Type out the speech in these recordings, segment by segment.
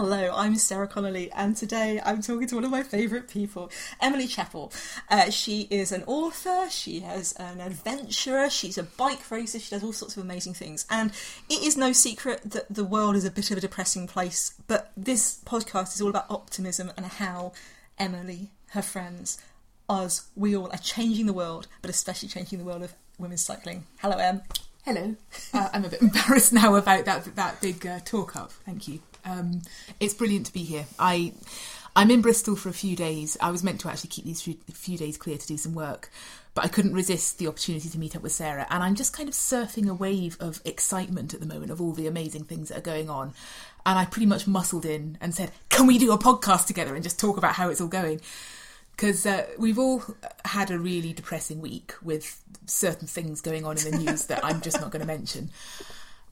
Hello, I'm Sarah Connolly, and today I'm talking to one of my favourite people, Emily Chappell. Uh, she is an author, she is an adventurer, she's a bike racer, she does all sorts of amazing things. And it is no secret that the world is a bit of a depressing place, but this podcast is all about optimism and how Emily, her friends, us, we all are changing the world, but especially changing the world of women's cycling. Hello, Em. Hello. Uh, I'm a bit embarrassed now about that that big uh, talk up. Thank you. Um, it's brilliant to be here. I I'm in Bristol for a few days. I was meant to actually keep these few, few days clear to do some work, but I couldn't resist the opportunity to meet up with Sarah. And I'm just kind of surfing a wave of excitement at the moment of all the amazing things that are going on. And I pretty much muscled in and said, "Can we do a podcast together and just talk about how it's all going?" because uh, we've all had a really depressing week with certain things going on in the news that I'm just not going to mention.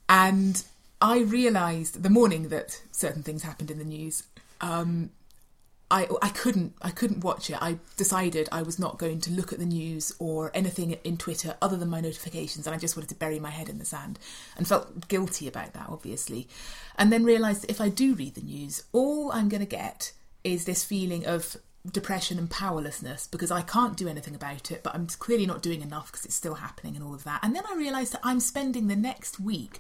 And I realised the morning that certain things happened in the news. Um, I I couldn't I couldn't watch it. I decided I was not going to look at the news or anything in Twitter other than my notifications, and I just wanted to bury my head in the sand and felt guilty about that, obviously. And then realised if I do read the news, all I'm going to get is this feeling of depression and powerlessness because I can't do anything about it, but I'm clearly not doing enough because it's still happening and all of that. And then I realised that I'm spending the next week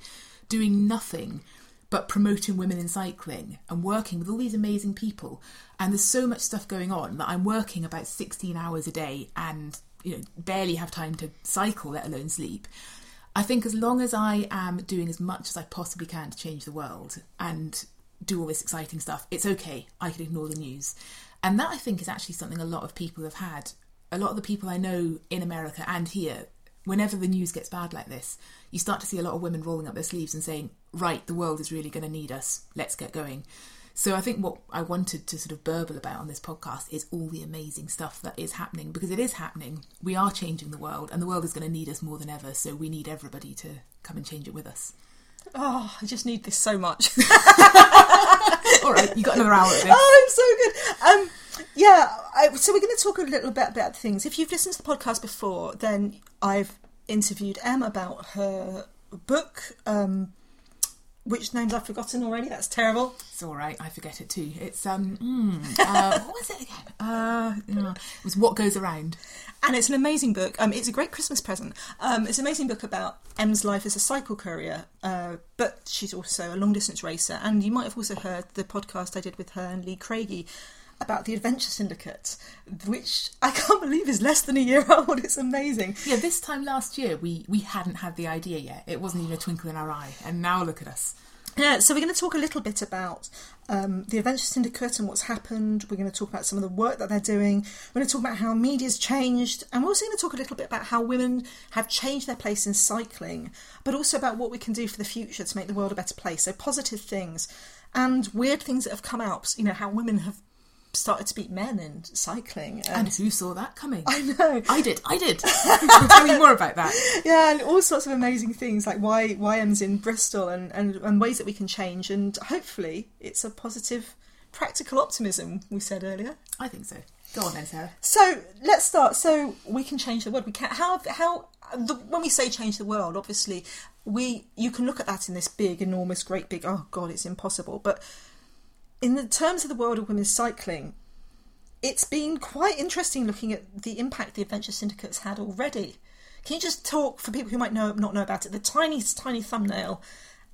doing nothing but promoting women in cycling and working with all these amazing people. And there's so much stuff going on that I'm working about 16 hours a day and you know barely have time to cycle, let alone sleep. I think as long as I am doing as much as I possibly can to change the world and do all this exciting stuff, it's okay. I can ignore the news. And that I think is actually something a lot of people have had. A lot of the people I know in America and here, whenever the news gets bad like this, you start to see a lot of women rolling up their sleeves and saying, right, the world is really going to need us. Let's get going. So I think what I wanted to sort of burble about on this podcast is all the amazing stuff that is happening because it is happening. We are changing the world and the world is going to need us more than ever. So we need everybody to come and change it with us. Oh, I just need this so much. All right, you got another hour. Oh, I'm so good. Um, yeah. I, so we're going to talk a little bit about things. If you've listened to the podcast before, then I've interviewed Em about her book. Um, which names I've forgotten already. That's terrible. It's all right. I forget it too. It's um, mm, uh, what was it again? Uh, it was What Goes Around, and it's an amazing book. Um, it's a great Christmas present. Um, it's an amazing book about Em's life as a cycle courier, uh, but she's also a long distance racer. And you might have also heard the podcast I did with her and Lee Craigie about the Adventure Syndicate, which I can't believe is less than a year old. It's amazing. Yeah, this time last year we we hadn't had the idea yet. It wasn't even a twinkle in our eye, and now look at us. Yeah, so we're going to talk a little bit about um, the Adventure Syndicate and what's happened. We're going to talk about some of the work that they're doing. We're going to talk about how media's changed, and we're also going to talk a little bit about how women have changed their place in cycling, but also about what we can do for the future to make the world a better place. So positive things and weird things that have come out. You know how women have started to beat men in cycling. And, and who saw that coming? I know. I did. I did. Tell me more about that. Yeah, and all sorts of amazing things like why Em's in Bristol and, and, and ways that we can change. And hopefully it's a positive, practical optimism we said earlier. I think so. Go on then, Sarah. So let's start. So we can change the world. We can how how the, when we say change the world, obviously we you can look at that in this big, enormous, great big. Oh God, it's impossible. But in the terms of the world of women's cycling, it's been quite interesting looking at the impact the Adventure Syndicate's had already. Can you just talk for people who might know not know about it, the tiny, tiny thumbnail,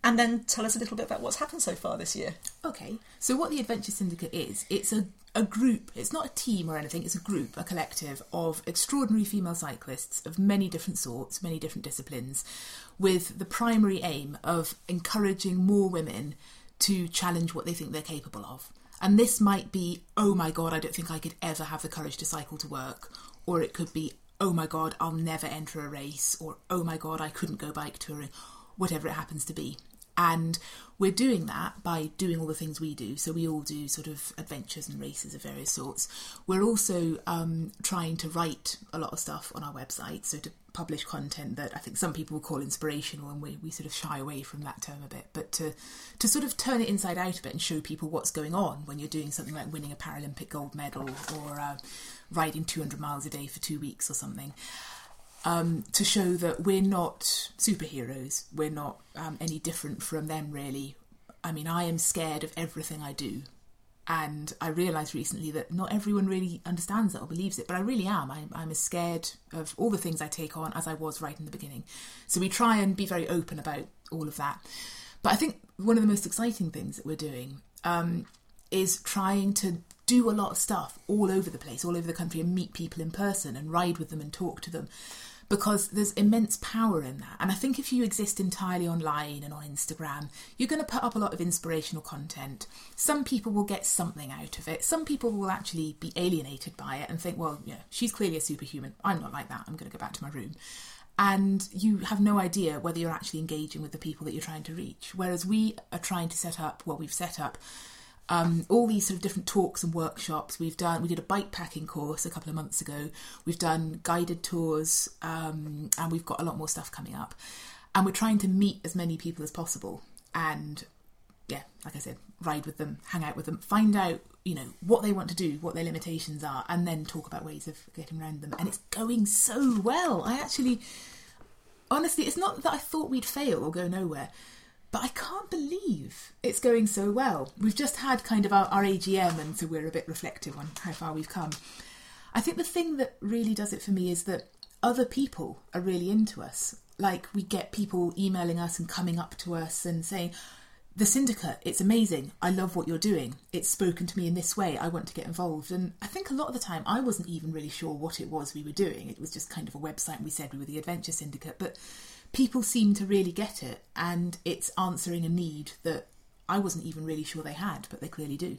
and then tell us a little bit about what's happened so far this year? Okay, so what the Adventure Syndicate is, it's a, a group, it's not a team or anything, it's a group, a collective of extraordinary female cyclists of many different sorts, many different disciplines, with the primary aim of encouraging more women to challenge what they think they're capable of. And this might be, oh my god, I don't think I could ever have the courage to cycle to work. Or it could be, oh my god, I'll never enter a race. Or oh my god, I couldn't go bike touring. Whatever it happens to be. And we're doing that by doing all the things we do. So we all do sort of adventures and races of various sorts. We're also um, trying to write a lot of stuff on our website, so to publish content that I think some people will call inspirational, and we, we sort of shy away from that term a bit. But to to sort of turn it inside out a bit and show people what's going on when you're doing something like winning a Paralympic gold medal or uh, riding 200 miles a day for two weeks or something um, to show that we're not superheroes. We're not um, any different from them, really. I mean, I am scared of everything I do. And I realised recently that not everyone really understands that or believes it, but I really am. I'm, I'm as scared of all the things I take on as I was right in the beginning. So we try and be very open about all of that. But I think one of the most exciting things that we're doing um, is trying to do a lot of stuff all over the place, all over the country, and meet people in person and ride with them and talk to them because there's immense power in that. And I think if you exist entirely online and on Instagram, you're going to put up a lot of inspirational content. Some people will get something out of it. Some people will actually be alienated by it and think, well, yeah, she's clearly a superhuman. I'm not like that. I'm going to go back to my room. And you have no idea whether you're actually engaging with the people that you're trying to reach. Whereas we are trying to set up what we've set up um, all these sort of different talks and workshops. We've done. We did a bike packing course a couple of months ago. We've done guided tours, um, and we've got a lot more stuff coming up. And we're trying to meet as many people as possible. And yeah, like I said, ride with them, hang out with them, find out you know what they want to do, what their limitations are, and then talk about ways of getting around them. And it's going so well. I actually, honestly, it's not that I thought we'd fail or go nowhere but I can't believe it's going so well. We've just had kind of our, our AGM, and so we're a bit reflective on how far we've come. I think the thing that really does it for me is that other people are really into us. Like we get people emailing us and coming up to us and saying, the syndicate, it's amazing. I love what you're doing. It's spoken to me in this way. I want to get involved. And I think a lot of the time I wasn't even really sure what it was we were doing. It was just kind of a website. We said we were the Adventure Syndicate. But people seem to really get it, and it's answering a need that I wasn't even really sure they had, but they clearly do.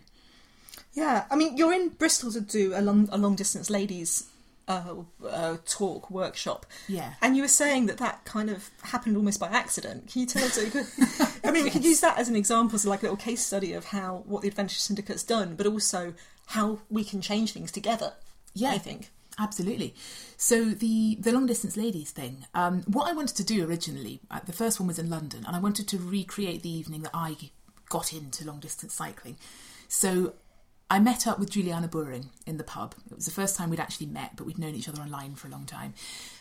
Yeah, I mean, you're in Bristol to do a long, a long distance ladies uh, uh, talk workshop. Yeah. And you were saying that that kind of happened almost by accident. Can you tell us? I mean, we could use that as an example, as like a little case study of how what the Adventure Syndicate's done, but also how we can change things together. Yeah, I think. Absolutely. So the the long distance ladies thing. Um, what I wanted to do originally, uh, the first one was in London, and I wanted to recreate the evening that I got into long distance cycling. So I met up with Juliana Buhring in the pub. It was the first time we'd actually met, but we'd known each other online for a long time.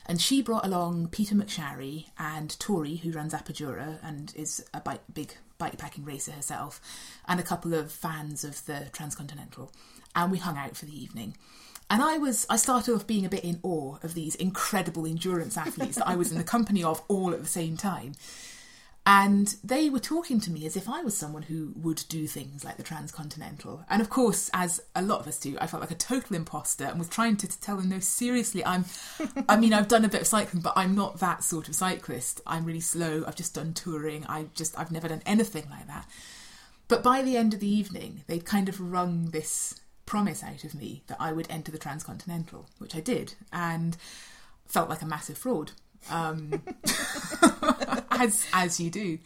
And she brought along Peter McSharry and Tori, who runs Apidura and is a bike, big bike packing racer herself, and a couple of fans of the Transcontinental. And we hung out for the evening. And I was, I started off being a bit in awe of these incredible endurance athletes that I was in the company of all at the same time. And they were talking to me as if I was someone who would do things like the transcontinental. And of course, as a lot of us do, I felt like a total imposter and was trying to, to tell them, no, seriously, I'm, I mean, I've done a bit of cycling, but I'm not that sort of cyclist. I'm really slow. I've just done touring. I just, I've never done anything like that. But by the end of the evening, they'd kind of wrung this promise out of me that I would enter the transcontinental, which I did, and felt like a massive fraud, um, as as you do.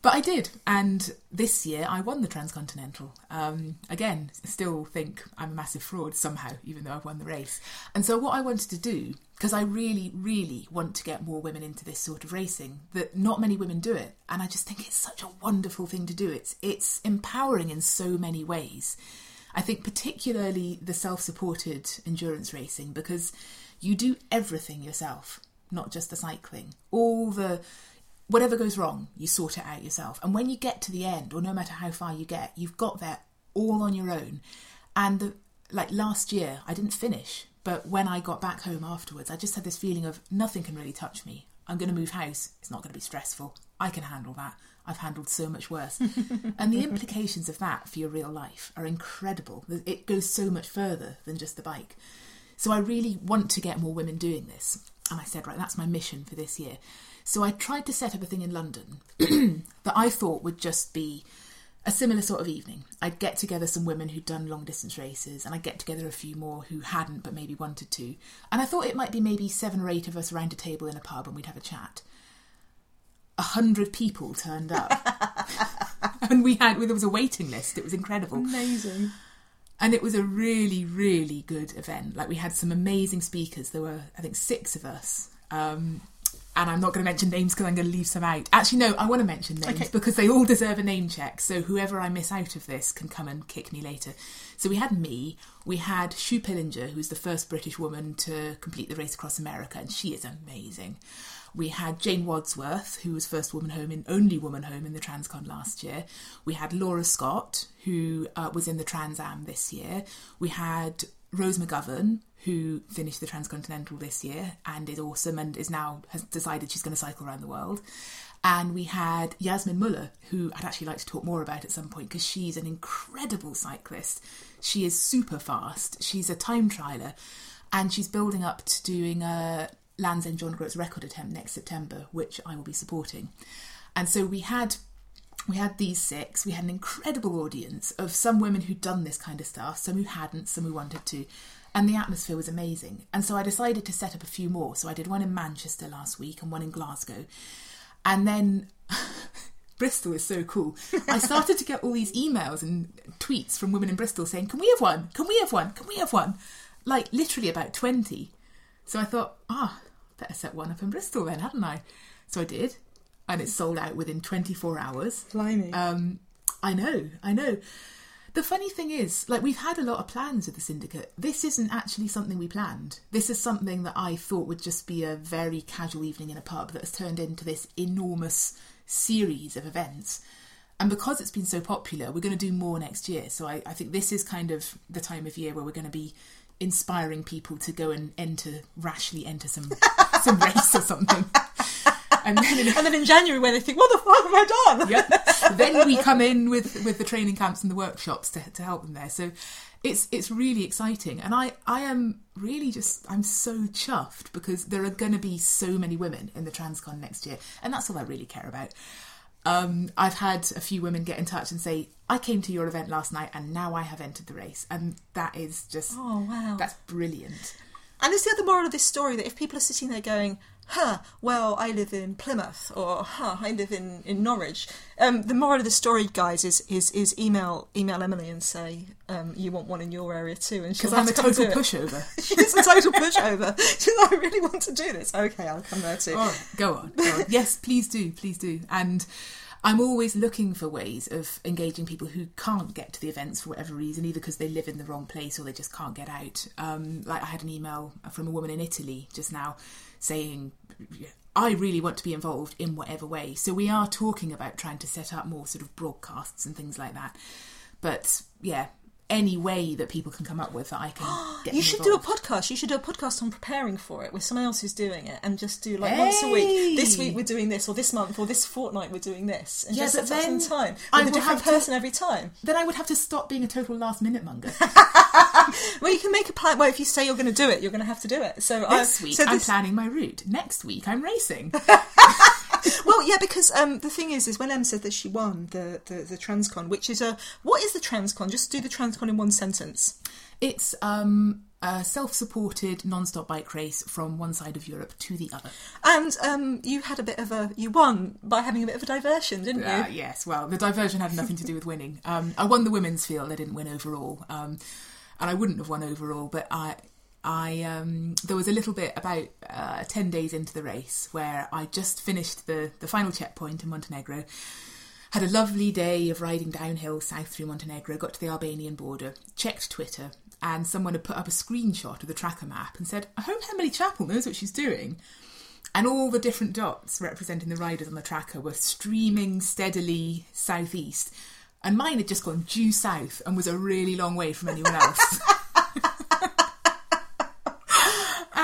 But I did, and this year I won the transcontinental. Um, again, still think I'm a massive fraud somehow, even though I've won the race. And so, what I wanted to do, because I really, really want to get more women into this sort of racing, that not many women do it, and I just think it's such a wonderful thing to do. It's it's empowering in so many ways I think particularly the self supported endurance racing because you do everything yourself, not just the cycling. All the whatever goes wrong, you sort it out yourself. And when you get to the end, or no matter how far you get, you've got there all on your own. And the, like last year, I didn't finish, but when I got back home afterwards, I just had this feeling of nothing can really touch me. I'm going to move house. It's not going to be stressful. I can handle that. I've handled so much worse. and the implications of that for your real life are incredible. It goes so much further than just the bike. So I really want to get more women doing this. And I said, right, that's my mission for this year. So I tried to set up a thing in London that I thought would just be a similar sort of evening. I'd get together some women who'd done long distance races, and I'd get together a few more who hadn't but maybe wanted to. And I thought it might be maybe seven or eight of us around a table in a pub and we'd have a chat a hundred people turned up, and we had there was a waiting list. It was incredible, amazing, and it was a really really good event. Like we had some amazing speakers. There were I think six of us. Um, and I'm not going to mention names because I'm going to leave some out. Actually, no, I want to mention names Okay. because they all deserve a name check. So whoever I miss out of this can come and kick me later. So we had me, we had Sue Pillinger, who's the first British woman to complete the race across America, and she is amazing. We had Jane Wadsworth, who was first woman home in only woman home in the Transcon last year. We had Laura Scott, who uh, was in the Trans Am this year. We had Rose McGovern, who finished the Transcontinental this year and is awesome and is now has decided she's going to cycle around the world. And we had Yasmin Muller, who I'd actually like to talk more about at some point because she's an incredible cyclist. She is super fast. She's a time trialer and she's building up to doing a Land's End John Groats record attempt next September, which I will be supporting. And so we had we had these six. We had an incredible audience of some women who'd done this kind of stuff, some who hadn't, some who wanted to. And the atmosphere was amazing. And so I decided to set up a few more. So I did one in Manchester last week and one in Glasgow. And then Bristol is so cool. I started to get all these emails and tweets from women in Bristol saying, Can we have one? Can we have one? Can we have one? Like literally about 20. So I thought, ah, better set one up in Bristol then, hadn't I? So I did. And it sold out within 24 hours. Blimey. Um, I know, I know. The funny thing is, like, we've had a lot of plans with the syndicate. This isn't actually something we planned. This is something that I thought would just be a very casual evening in a pub that has turned into this enormous series of events. And because it's been so popular, we're going to do more next year. So I, I think this is kind of the time of year where we're going to be inspiring people to go and enter, rashly enter some some race or something. And then in and then in January, when they think, "What the fuck have I done?" Yep. then we come in with with the training camps and the workshops to to help them there. So it's it's really exciting, and I I am really just I'm so chuffed because there are going to be so many women in the Transcon next year, and that's all I really care about. Um, I've had a few women get in touch and say, "I came to your event last night, and now I have entered the race," and that is just Oh wow. that's brilliant. And is the other moral of this story that if people are sitting there going, huh, well, I live in Plymouth or huh, I live in, in Norwich, um, the moral of the story, guys, is is, is email email Emily and say um, you want one in your area too, and she'll Because I'm have a total it. pushover. She's a total pushover. She's like, I really want to do this. Okay, I'll come there too. Right, go on, go on. Yes, please do, please do. And I'm always looking for ways of engaging people who can't get to the events for whatever reason, either because they live in the wrong place or they just can't get out. Um, like I had an email from a woman in Italy just now saying, I really want to be involved in whatever way. So we are talking about trying to set up more sort of broadcasts and things like that. But yeah, any way that people can come up with that I can get You should do a podcast. You should do a podcast on preparing for it with someone else who's doing it, and just do like once a week. This week we're doing this, or this month, or this fortnight we're doing this, and Yeah, just but set up some then time I with a different have to- person every time. Then I would have to stop being a total last minute monger. Well, you can make a plan. Well, if you say you're going to do it, you're going to have to do it. So This uh, I, week so I'm planning my route. Next week I'm racing. well, yeah, because um, the thing is, is when Em said that she won the, the the Transcon, which is a what is the Transcon? Just do the Transcon in one sentence. It's um, a self-supported non-stop bike race from one side of Europe to the other. And um, you had a bit of a you won by having a bit of a diversion, didn't you? Uh, yes, well, the diversion had nothing to do with winning. Um, I won the women's field. I didn't win overall, um, and I wouldn't have won overall. But I, I, um, there was a little bit about uh, ten days into the race where I just finished the the final checkpoint in Montenegro. Had a lovely day of riding downhill south through Montenegro. Got to the Albanian border. Checked Twitter, and someone had put up a screenshot of the tracker map and said, "I hope Emily Chappell knows what she's doing." and all the different dots representing the riders on the tracker were streaming steadily southeast. And mine had just gone due south and was a really long way from anyone else.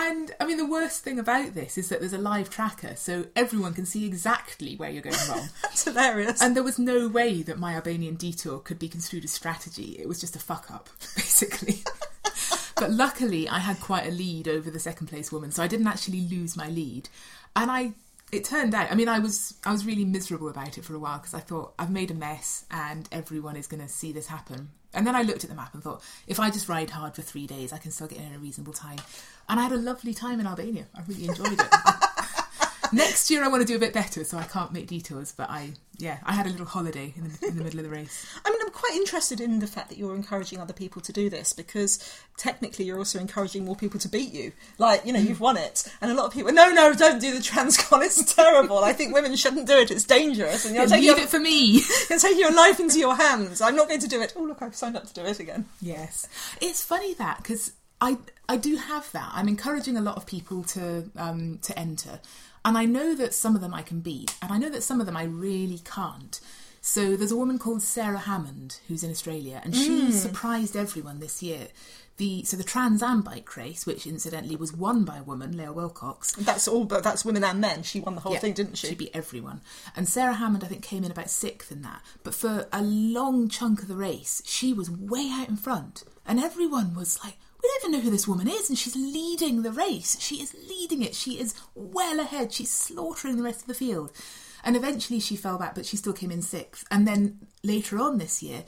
and I mean, the worst thing about this is that there's a live tracker, so everyone can see exactly where you're going wrong. That's hilarious. And there was no way that my Albanian detour could be construed as strategy. It was just a fuck up, basically. but luckily, I had quite a lead over the second place woman, so I didn't actually lose my lead. And I, it turned out, I mean, I was I was really miserable about it for a while because I thought I've made a mess and everyone is going to see this happen. And then I looked at the map and thought, if I just ride hard for three days, I can still get in a reasonable time. And I had a lovely time in Albania. I really enjoyed it. Next year I want to do a bit better, so I can't make detours. But I, yeah, I had a little holiday in the, in the middle of the race. I mean, I'm quite interested in the fact that you're encouraging other people to do this because technically you're also encouraging more people to beat you. Like, you know, you've won it. And a lot of people, no, no, don't do the transcon, it's terrible. I think women shouldn't do it, it's dangerous. And you're Leave taking, it for me. you're taking your life into your hands. I'm not going to do it. Oh, look, I've signed up to do it again. Yes, it's funny that because I I do have that. I'm encouraging a lot of people to um, to enter, and I know that some of them I can beat, and I know that some of them I really can't. So there's a woman called Sarah Hammond who's in Australia, and she mm. surprised everyone this year. The so the Trans Am bike race, which incidentally was won by a woman, Lael Wilcox, That's all, but that's women and men. She won the whole yeah, thing, didn't she? She beat everyone. And Sarah Hammond, I think, came in about sixth in that. But for a long chunk of the race, she was way out in front. And everyone was like, even know who this woman is. And she's leading the race. She is leading it. She is well ahead. She's slaughtering the rest of the field. And eventually she fell back, but she still came in sixth. And then later on this year,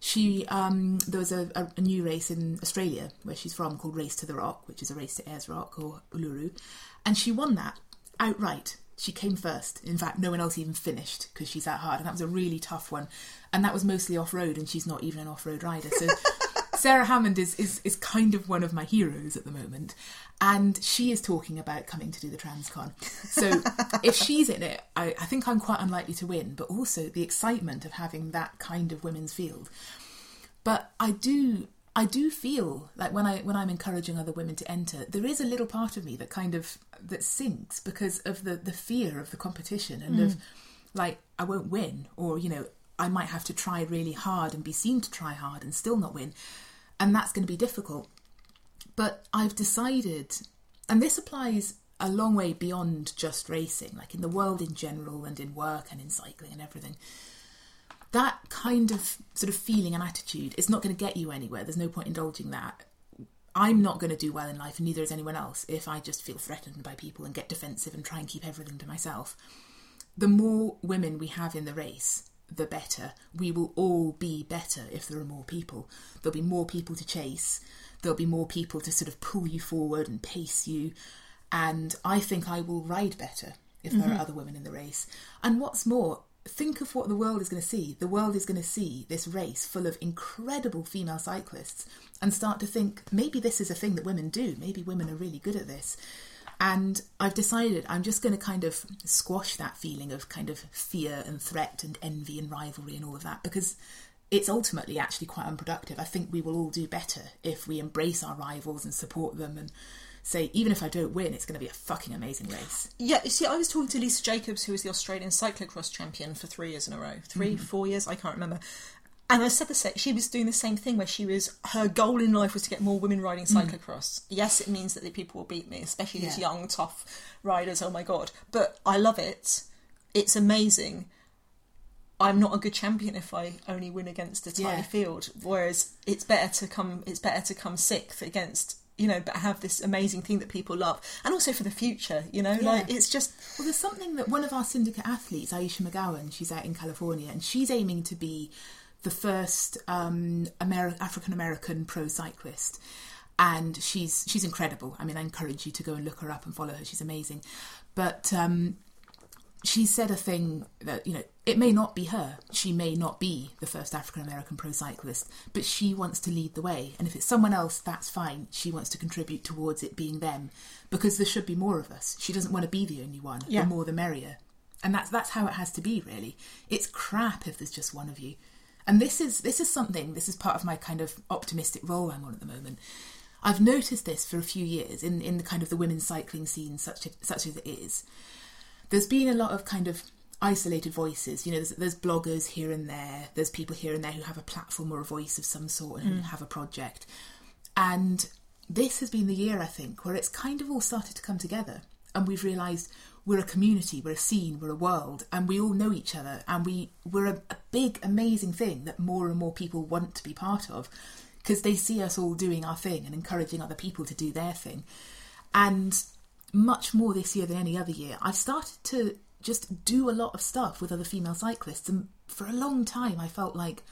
she um, there was a, a, new race in Australia where she's from called Race to the Rock, which is a race to Ayers Rock or Uluru, and she won that outright. She came first. In fact, no one else even finished because she's that hard, and that was a really tough one. And that was mostly off road, and she's not even an off road rider. So Sarah Hammond is, is is kind of one of my heroes at the moment, and she is talking about coming to do the Transcon. So if she's in it, I, I think I'm quite unlikely to win, but also the excitement of having that kind of women's field. But I do I do feel like when I when I'm encouraging other women to enter, there is a little part of me that kind of that sinks because of the the fear of the competition and of mm. like I won't win or you know I might have to try really hard and be seen to try hard and still not win, and that's going to be difficult. But I've decided, and this applies a long way beyond just racing, like in the world in general and in work and in cycling and everything that kind of sort of feeling and attitude is not going to get you anywhere. There's no point indulging that. I'm not going to do well in life, and neither is anyone else, if I just feel threatened by people and get defensive and try and keep everything to myself. The more women we have in the race, the better. We will all be better if there are more people. There'll be more people to chase, there'll be more people to sort of pull you forward and pace you, and I think I will ride better if there are mm-hmm. other women in the race. And what's more, think of what the world is going to see. The world is going to see this race full of incredible female cyclists and start to think maybe this is a thing that women do. Maybe women are really good at this. And I've decided I'm just going to kind of squash that feeling of kind of fear and threat and envy and rivalry and all of that because it's ultimately actually quite unproductive. I think we will all do better if we embrace our rivals and support them and say, even if I don't win, it's going to be a fucking amazing race. Yeah, you see, I was talking to Lisa Jacobs, who was the Australian cyclocross champion for three years in a row. 3 mm-hmm. four years, I can't remember. And I said the same. She was doing the same thing where she was her goal in life was to get more women riding mm. cyclocross. Yes, it means that the people will beat me, especially these young, tough riders. Oh my god! But I love it. It's amazing. I'm not a good champion if I only win against a tiny Yeah. field. Whereas it's better to come. It's better to come sixth against. You know, but have this amazing thing that people love, and also for the future. You know, Yeah. like it's just Well, there's something that one of our syndicate athletes, Ayesha McGowan, she's out in California, and she's aiming to be the first um, Amer- African American pro cyclist. And she's she's incredible. I mean, I encourage you to go and look her up and follow her. She's amazing. But um, she said a thing that you know it may not be her she may not be the first african american pro cyclist but she wants to lead the way and if it's someone else that's fine she wants to contribute towards it being them because there should be more of us she doesn't want to be the only one Yeah. the more the merrier and that's that's how it has to be really it's crap if there's just one of you and this is this is something this is part of my kind of optimistic role i'm on at the moment i've noticed this for a few years in in the kind of the women's cycling scene such such as it is there's been a lot of kind of isolated voices. You know, there's, there's bloggers here and there. There's people here and there who have a platform or a voice of some sort and who have a project. And this has been the year, I think, where it's kind of all started to come together. And we've realised we're a community, we're a scene, we're a world, and we all know each other. And we, we're a, a big, amazing thing that more and more people want to be part of because they see us all doing our thing and encouraging other people to do their thing. And much more this year than any other year, I've started to just do a lot of stuff with other female cyclists. And for a long time, I felt like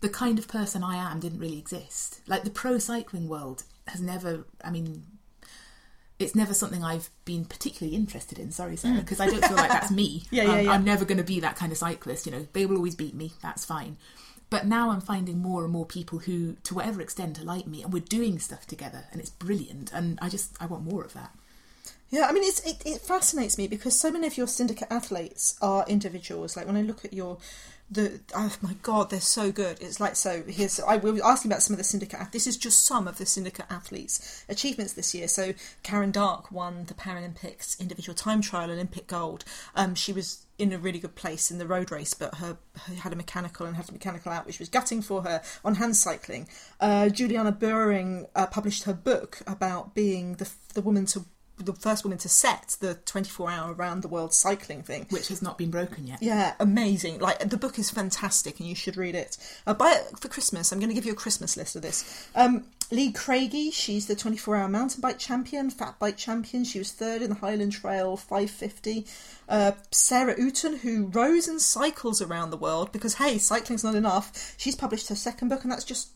the kind of person I am didn't really exist. Like the pro cycling world has never, I mean, it's never something I've been particularly interested in. Sorry, Sarah, hmm. because I don't feel like that's me. Yeah, yeah, um, I'm, yeah. I'm never going to be that kind of cyclist. You know, they will always beat me. That's fine. But now I'm finding more and more people who, to whatever extent, are like me, and we're doing stuff together, and it's brilliant. And I just I want more of that. Yeah, I mean, it's, it, it fascinates me because so many of your syndicate athletes are individuals. Like when I look at your the oh my god they're so good. It's like so here's i was asking about some of the syndicate this is just some of the syndicate athletes achievements this year. So Karen Darke won the paralympics individual time trial olympic gold. Um, she was in a really good place in the road race but her, her had a mechanical and had a mechanical out which was gutting for her on hand cycling. Uh, juliana Buhring uh, published her book about being the, the woman to the first woman to set the 24 hour around the world cycling thing. Which has not been broken yet. Yeah amazing. Like the book is fantastic and you should read it. Uh, buy it for christmas. I'm going to give you a christmas list of this. Um, lee craigie she's the 24 hour mountain bike champion fat bike champion. She was third in the highland trail 550 uh, sarah Outen who rows and cycles around the world because hey cycling's not enough. She's published her second book and that's just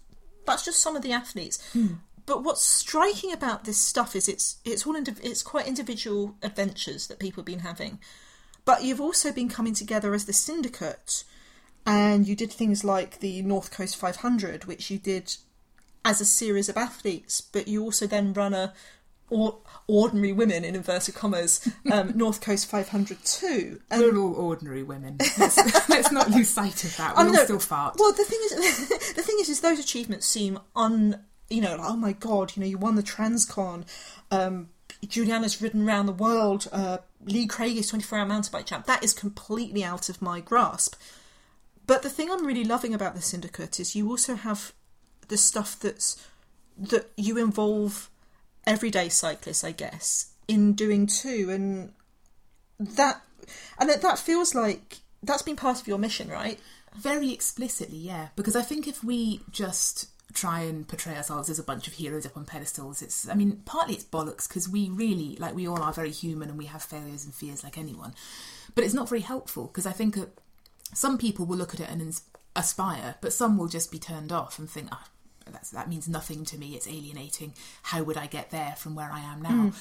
that's just some of the athletes. Hmm but what's striking about this stuff is it's it's all indiv- it's quite individual adventures that people have been having, but you've also been coming together as the syndicate, and you did things like the North Coast 500, which you did as a series of athletes, but you also then run a or ordinary women in inverted commas um, North Coast 500 too. And We're all ordinary women. Let's, let's not lose sight of that. We all still fart. Well, the thing is, the thing is, is those achievements seem un you know, like, oh my god, you know, you won the Transcon. Um, Juliana's ridden around the world. Uh, Lee Craigie's 24 hour mountain bike champ. That is completely out of my grasp. But the thing I'm really loving about the syndicate is you also have the stuff that's that you involve everyday cyclists, I guess, in doing too, and that and that, that feels like that's been part of your mission, right? Very explicitly, yeah. Because I think if we just try and portray ourselves as a bunch of heroes up on pedestals. It's, I mean, partly it's bollocks because we really, like, we all are very human and we have failures and fears like anyone. But it's not very helpful because I think some people will look at it and aspire, but some will just be turned off and think, oh, that means nothing to me. It's alienating. How would I get there from where I am now? Mm.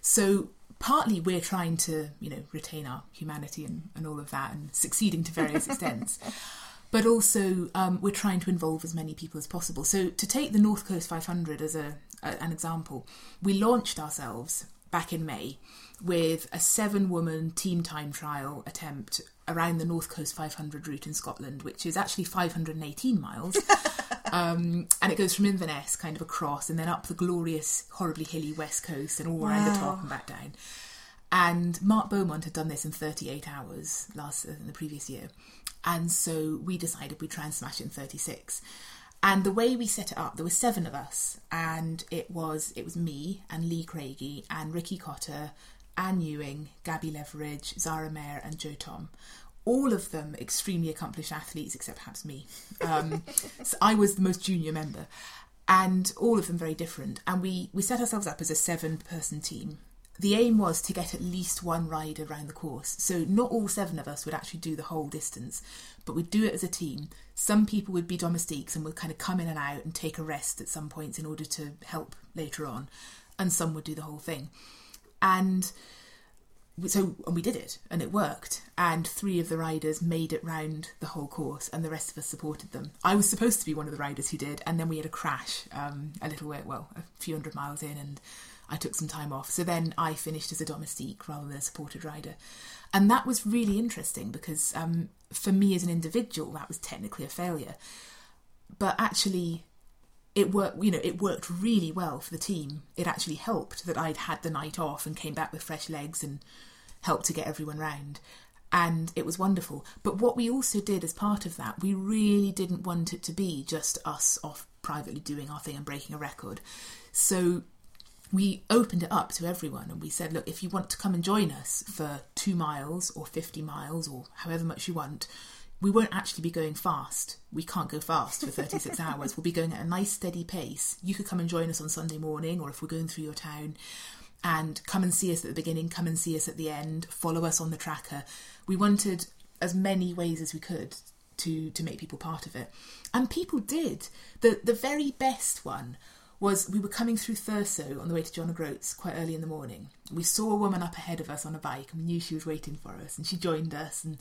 So partly we're trying to, you know, retain our humanity and, and all of that and succeeding to various extents but also um, we're trying to involve as many people as possible. So to take the North Coast 500 as a, a, an example, we launched ourselves back in May with a seven-woman team time trial attempt around the North Coast 500 route in Scotland, which is actually 518 miles. um, and it goes from Inverness kind of across and then up the glorious, horribly hilly west coast and all wow. around the top and back down. And Mark Beaumont had done this in 38 hours last in the previous year. And so we decided we'd try and smash in 36. And the way we set it up, there were seven of us, and it was it was me and Lee Craigie and Ricky Cotter, Anne Ewing, Gabby Leveridge, Zara Mayer, and Joe Tom. All of them extremely accomplished athletes, except perhaps me. Um, so I was the most junior member, and all of them very different. And we we set ourselves up as a seven person team, the aim was to get at least one ride around the course. So not all seven of us would actually do the whole distance, but we'd do it as a team. Some people would be domestiques and would kind of come in and out and take a rest at some points in order to help later on, and some would do the whole thing. And so and we did it and it worked and three of the riders made it round the whole course and the rest of us supported them i was supposed to be one of the riders who did and then we had a crash um, a little way well a few hundred miles in and I took some time off. So then I finished as a domestique rather than a supported rider. And that was really interesting because um, for me as an individual, that was technically a failure. But actually, it worked, you know, it worked really well for the team. It actually helped that I'd had the night off and came back with fresh legs and helped to get everyone round. And it was wonderful. But what we also did as part of that, we really didn't want it to be just us off privately doing our thing and breaking a record. So we opened it up to everyone and we said, look, if you want to come and join us for two miles or 50 miles or however much you want, we won't actually be going fast. We can't go fast for 36 hours. We'll be going at a nice steady pace. You could come and join us on Sunday morning or if we're going through your town and come and see us at the beginning, come and see us at the end, follow us on the tracker. We wanted as many ways as we could to to make people part of it. And people did. The the very best one was we were coming through Thurso on the way to John O'Groats quite early in the morning. We saw a woman up ahead of us on a bike and we knew she was waiting for us and she joined us and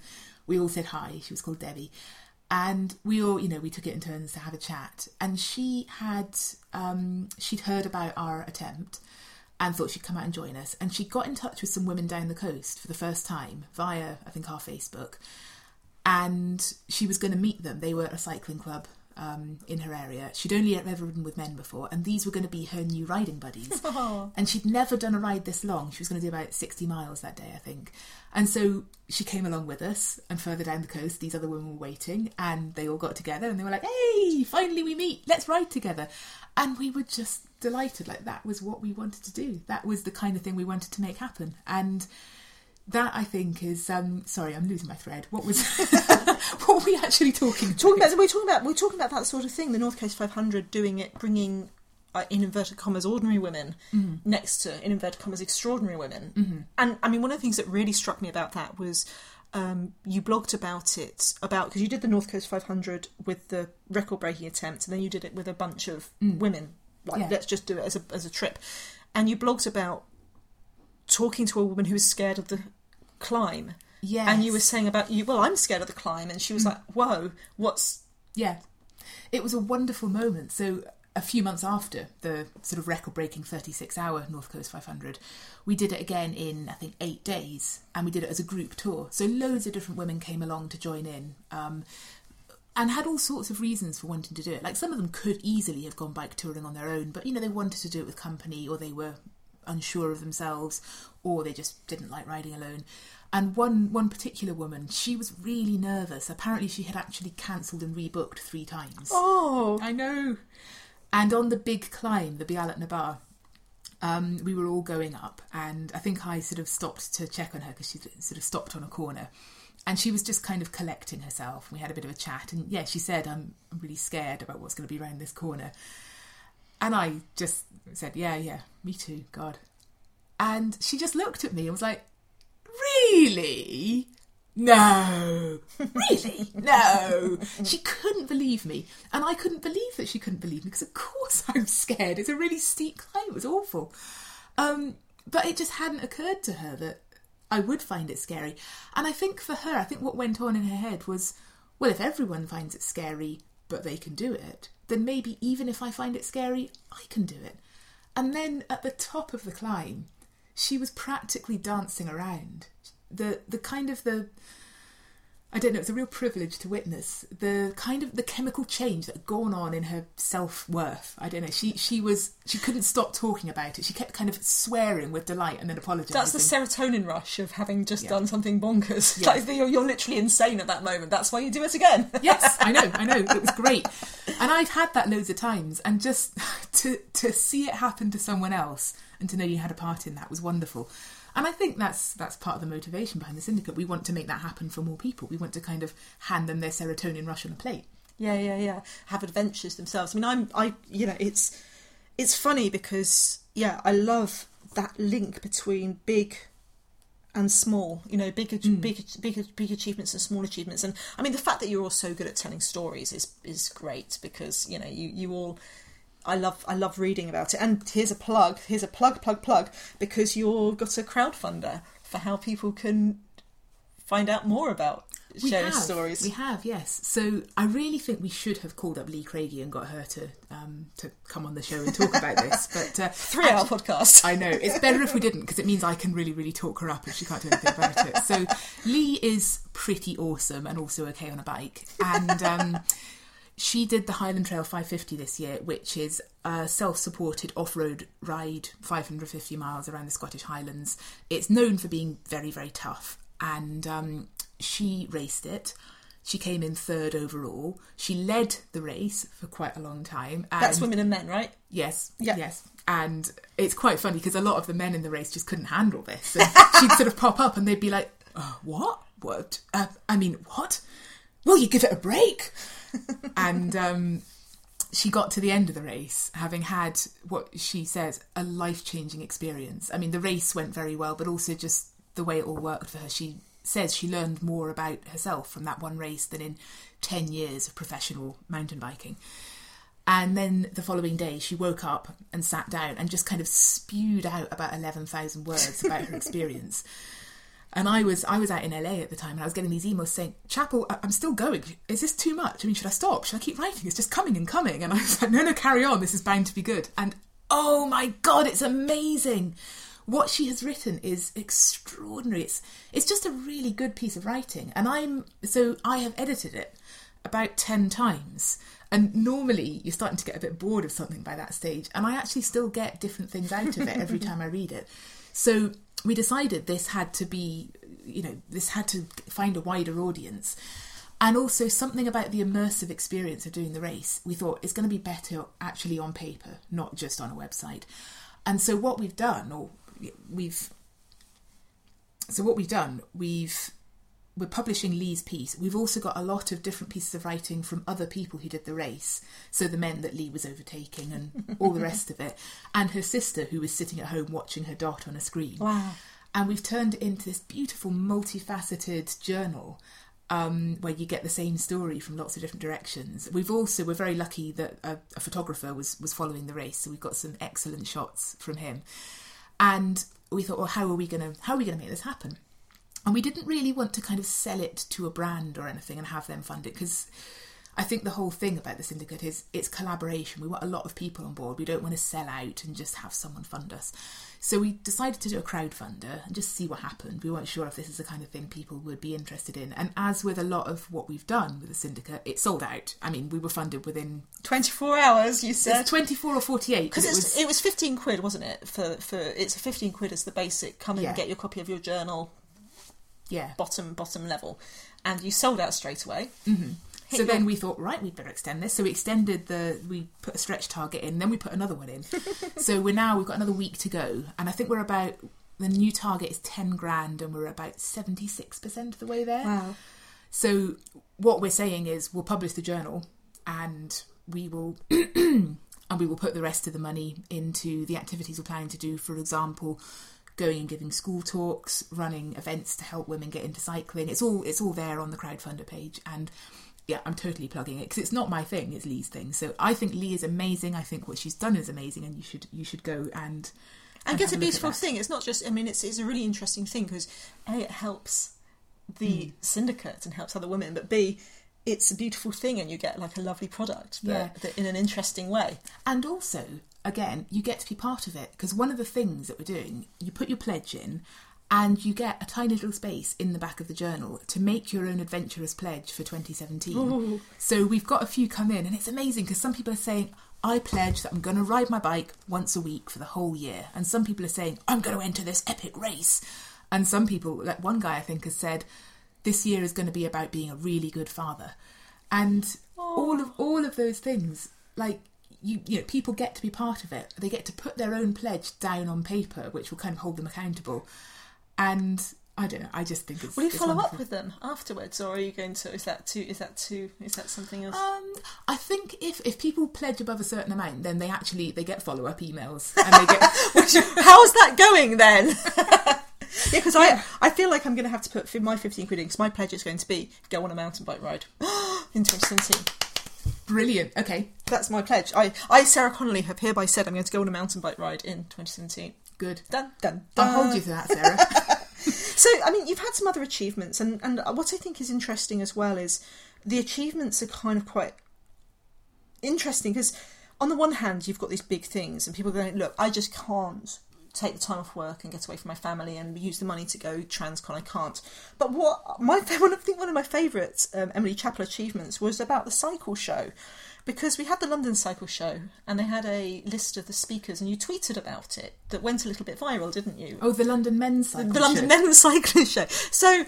we all said hi. She was called Debbie. and we all, you know, we took it in turns to have a chat. And she had, um, she'd heard about our attempt and thought she'd come out and join us. And she got in touch with some women down the coast for the first time via, I think, our Facebook. And she was going to meet them. They were at a cycling club um, in her area. She'd only ever ridden with men before, and these were going to be her new riding buddies. and she'd never done a ride this long. She was going to do about 60 miles that day, I think. And so she came along with us, and further down the coast, these other women were waiting, and they all got together, and they were like, hey, finally we meet, let's ride together. And we were just delighted. Like, that was what we wanted to do. That was the kind of thing we wanted to make happen. And that I think is um, sorry, I'm losing my thread. What was what were we actually talking about? Talking about we're talking about we're talking about that sort of thing. The North Coast 500 doing it, bringing uh, in inverted commas ordinary women Mm-hmm. next to in inverted commas extraordinary women. And I mean, one of the things that really struck me about that was. Um, you blogged about it about because you did the North Coast 500 with the record breaking attempt, and then you did it with a bunch of women. Like, Mm. Yeah. let's just do it as a as a trip. And you blogged about talking to a woman who was scared of the climb. Yeah. And you were saying about you, well, I'm scared of the climb. And she was like, whoa, what's. Yeah. It was a wonderful moment. So, a few months after the sort of record breaking 36 hour North Coast 500, we did it again in, I think, eight days. And we did it as a group tour. So, loads of different women came along to join in. Um, and had all sorts of reasons for wanting to do it. Like some of them could easily have gone bike touring on their own, but you know, they wanted to do it with company or they were unsure of themselves or they just didn't like riding alone. And one one particular woman, she was really nervous. Apparently she had actually cancelled and rebooked three times. Oh, I know. And on the big climb, the Bealach na Bà, um, we were all going up, and I think I sort of stopped to check on her because she sort of stopped on a corner, and she was just kind of collecting herself. We had a bit of a chat, and yeah, she said, "I'm, I'm really scared about what's going to be around this corner," and I just said, "Yeah, yeah, me too, God." And she just looked at me and was like, "Really?" No, really, no. She couldn't believe me, and I couldn't believe that she couldn't believe me because, of course, I'm scared. It's a really steep climb. It was awful, um, but it just hadn't occurred to her that I would find it scary. And I think for her, I think what went on in her head was, well, if everyone finds it scary, but they can do it, then maybe even if I find it scary, I can do it. And then at the top of the climb, she was practically dancing around. The the kind of the I don't know, it's a real privilege to witness the kind of the chemical change that had gone on in her self worth. I don't know. She she was she couldn't stop talking about it. She kept kind of swearing with delight and then apologising. that's the serotonin rush of having just Yeah. done something bonkers. Yeah. Like you're, you're literally insane at that moment. That's why you do it again. yes, I know, I know. It was great, and I've had that loads of times, and just to to see it happen to someone else and to know you had a part in that was wonderful. And I think that's that's part of the motivation behind the syndicate. We want to make that happen for more people. We want to kind of hand them their serotonin rush on a plate. Yeah, yeah, yeah. Have adventures themselves. I mean, I'm, I, you know, it's, it's funny because yeah, I love that link between big and small. You know, big, hmm. big, big, big achievements and small achievements. And I mean, the fact that you're all so good at telling stories is is great because you know you you all. I love I love reading about it. And here's a plug. Here's a plug, plug, plug. Because you've got a crowdfunder for how people can find out more about We sharing have, stories. We have, yes. So I really think we should have called up Lee Craigie and got her to um, to come on the show and talk about this. But uh, Three hour podcast. I know it's better if we didn't because it means I can really, really talk her up and she can't do anything about it. So Lee is pretty awesome and also okay on a bike, and um, she did the Highland Trail 550 this year, which is a self-supported off-road ride, 550 miles around the Scottish Highlands. It's known for being very, very tough, and um, she raced it. She came in third overall. She led the race for quite a long time. And That's women and men, right? Yes, Yeah. yes. And it's quite funny because a lot of the men in the race just couldn't handle this. And she'd sort of pop up and they'd be like, uh, "What? What? Uh, I mean, what? Will you give it a break?" And um, she got to the end of the race having had what she says a life changing experience. I mean, the race went very well, but also just the way it all worked for her. She says she learned more about herself from that one race than in 10 years of professional mountain biking. And then the following day, she woke up and sat down and just kind of spewed out about 11,000 words about her experience. And I was I was out in LA at the time, and I was getting these emails saying, "Chappell, I- I'm still going. Is this too much? I mean, should I stop? Should I keep writing? It's just coming and coming." And I was like, "No, no, carry on. This is bound to be good." And oh my god, it's amazing! What she has written is extraordinary. It's it's just a really good piece of writing, and I'm so I have edited it about 10 times. And normally you're starting to get a bit bored of something by that stage. And I actually still get different things out of it every time I read it. So we decided this had to be, you know, this had to find a wider audience. And also something about the immersive experience of doing the race, we thought it's going to be better actually on paper, not just on a website. And so what we've done, or we've, so what we've done, we've we're publishing Lee's piece. We've also got a lot of different pieces of writing from other people who did the race. So the men that Lee was overtaking and all the rest of it. And her sister who was sitting at home watching her dot on a screen. Wow. And we've turned it into this beautiful multifaceted journal um, where you get the same story from lots of different directions. We've also we're very lucky that a, a photographer was was following the race, so we've got some excellent shots from him. And we thought, well, how are we gonna how are we gonna make this happen? And we didn't really want to kind of sell it to a brand or anything and have them fund it because I think the whole thing about the syndicate is it's collaboration. We want a lot of people on board. We don't want to sell out and just have someone fund us. So we decided to do a crowdfunder and just see what happened. We weren't sure if this is the kind of thing people would be interested in. And as with a lot of what we've done with the syndicate, it sold out. I mean, we were funded within 24 hours, you said. it's 24 or 48. Because it was, it was 15 quid, wasn't it? For, for It's 15 quid as the basic. Come in Yeah. and get your copy of your journal, yeah. bottom, bottom level. And you sold out straight away. Mm-hmm. So then we thought, right, we'd better extend this. So we extended the, we put a stretch target in, then we put another one in. so we're now, we've got another week to go. And I think we're about, the new target is 10 grand and we're about 76% of the way there. Wow. So what we're saying is we'll publish the journal and we will and we will put the rest of the money into the activities we're planning to do. For example, going and giving school talks, running events to help women get into cycling. It's all it's all there on the crowdfunder page and yeah, I'm totally plugging it because it's not my thing; it's Lee's thing. So I think Lee is amazing. I think what she's done is amazing, and you should you should go and and get a beautiful thing. It's not just. I mean, it's it's a really interesting thing because a it helps the hmm. syndicate and helps other women, but b it's a beautiful thing and you get like a lovely product that, Yeah. that in an interesting way. And also, again, you get to be part of it because one of the things that we're doing, you put your pledge in and you get a tiny little space in the back of the journal to make your own adventurous pledge for 2017. Ooh. So we've got a few come in and it's amazing because some people are saying, I pledge that I'm going to ride my bike once a week for the whole year. And some people are saying, I'm going to enter this epic race. And some people, like one guy I think, has said, this year is going to be about being a really good father. And all of all of those things, like you, you know, people get to be part of it. They get to put their own pledge down on paper, which will kind of hold them accountable. And I don't know. I just think it's. Will you it's follow up with them afterwards, or are you going to? Is that too? Is that too? Is that something else? Um, I think if if people pledge above a certain amount, then they actually they get follow up emails and they get. How's that going then? yeah, because I I feel like I'm going to have to put my 15 quid in because my pledge is going to be go on a mountain bike ride in 2017. Brilliant. Okay, That's my pledge. I, I Sarah Connolly have hereby said I'm going to go on a mountain bike ride in 2017. good. Done. Done. I'll hold you to that, Sarah. So, I mean, you've had some other achievements, and, and what I think is interesting as well is the achievements are kind of quite interesting because, on the one hand, you've got these big things, and people are going, Look, I just can't take the time off work and get away from my family and use the money to go transcon. I can't. But what my one, I think one of my favourite um, Emily Chappell achievements was about the cycle show. Because we had the London Cycle Show and they had a list of the speakers, and you tweeted about it that went a little bit viral, didn't you? oh, the London Men's Cycle the London Show. Men's Cycling Show. So,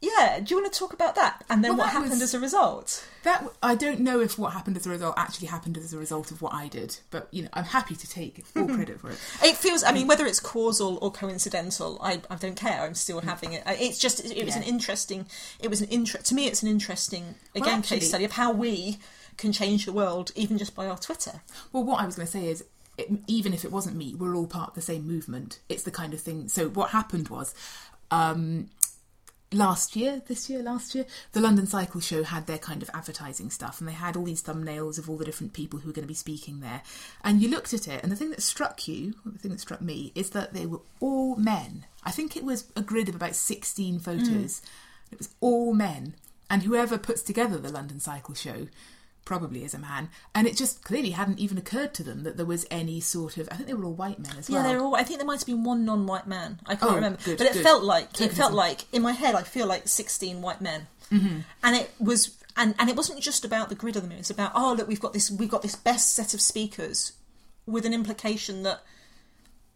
yeah, do you want to talk about that? And then Well, what happened was- as a result? That I don't know if what happened as a result actually happened as a result of what I did, but you know I'm happy to take all credit for it. It feels, I mean, whether it's causal or coincidental, I, I don't care. I'm still having it. It's just, it, was Yeah. an interesting, it was an interest, to me, it's an interesting, again, actually- case study of how we can change the world even just by our Twitter. Well, what I was going to say is, it, even if it wasn't me, we're all part of the same movement. It's the kind of thing. So what happened was, um, last year, this year, last year, the London Cycle Show had their kind of advertising stuff, and they had all these thumbnails of all the different people who were going to be speaking there. And you looked at it, and the thing that struck you, or the thing that struck me, is that they were all men. I think it was a grid of about 16 photos. Mm. It was all men. And whoever puts together the London Cycle Show probably is a man. And it just clearly hadn't even occurred to them that there was any sort of. I think they were all white men as well. Yeah, they're all. I think there might have been one non-white man. I can't Oh, remember, good, but it good. felt like it felt like in my head. I feel like sixteen white men, mm-hmm. and it was. And, and it wasn't just about the grid of them. It was about oh look we've got this we've got this best set of speakers, with an implication that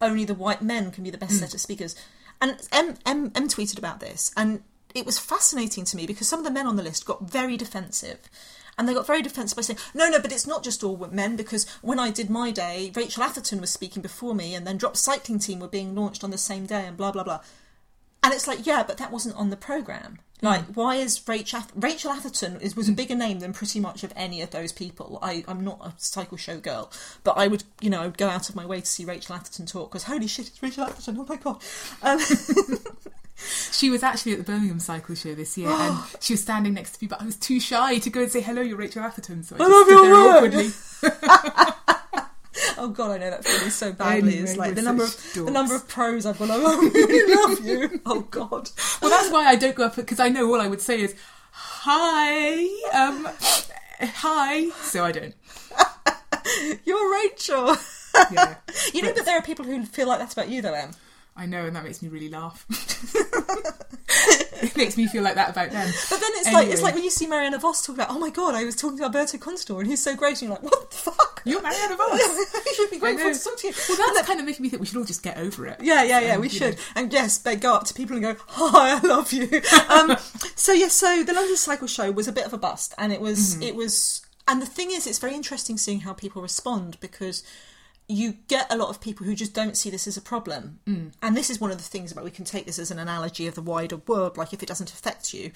only the white men can be the best set of speakers. And M, M M tweeted about this, and it was fascinating to me because some of the men on the list got very defensive. And they got very defensive by saying, no, no, but it's not just all men, because when I did my day, Rachel Atherton was speaking before me, and then Drop Cycling Team were being launched on the same day, and blah, blah, blah. And it's like, yeah, but that wasn't on the programme. Like, why is Rachel, Rachel Atherton is, was a bigger name than pretty much of any of those people. I, I'm not a cycle show girl, but I would, you know, I would go out of my way to see Rachel Atherton talk because holy shit, it's Rachel Atherton! Oh my god! Um, She was actually at the Birmingham Cycle Show this year, and she was standing next to me, but I was too shy to go and say hello. You're Rachel Atherton, so I, I love your work. awkwardly. oh god, I know that feeling so badly. it's like the number of such the number of pros I've got. Like, oh, I really love you. Oh god. Well, that's why I don't go up because I know all I would say is hi, um, hi. So I don't. You're Rachel. Yeah, You know, but there are people who feel like that's about you, though, Em. I know, and that makes me really laugh. it makes me feel like that about them. But then it's like it's like when you see Marianne Vos talk about, oh my god, I was talking to Alberto Contador and he's so great, and you're like, what the fuck? You're Marianne Vos. you should be grateful to talk to you. Well, that's kind of making me think we should all just get over it. Yeah, yeah, yeah, Um, we should. know. And yes, they go up to people and go, "Hi, I love you." Um, so yeah, so the London Cycle Show was a bit of a bust, and it was, Mm-hmm. it was, and the thing is, it's very interesting seeing how people respond because you get a lot of people who just don't see this as a problem, mm. and this is one of the things about we can take this as an analogy of the wider world. Like if it doesn't affect you,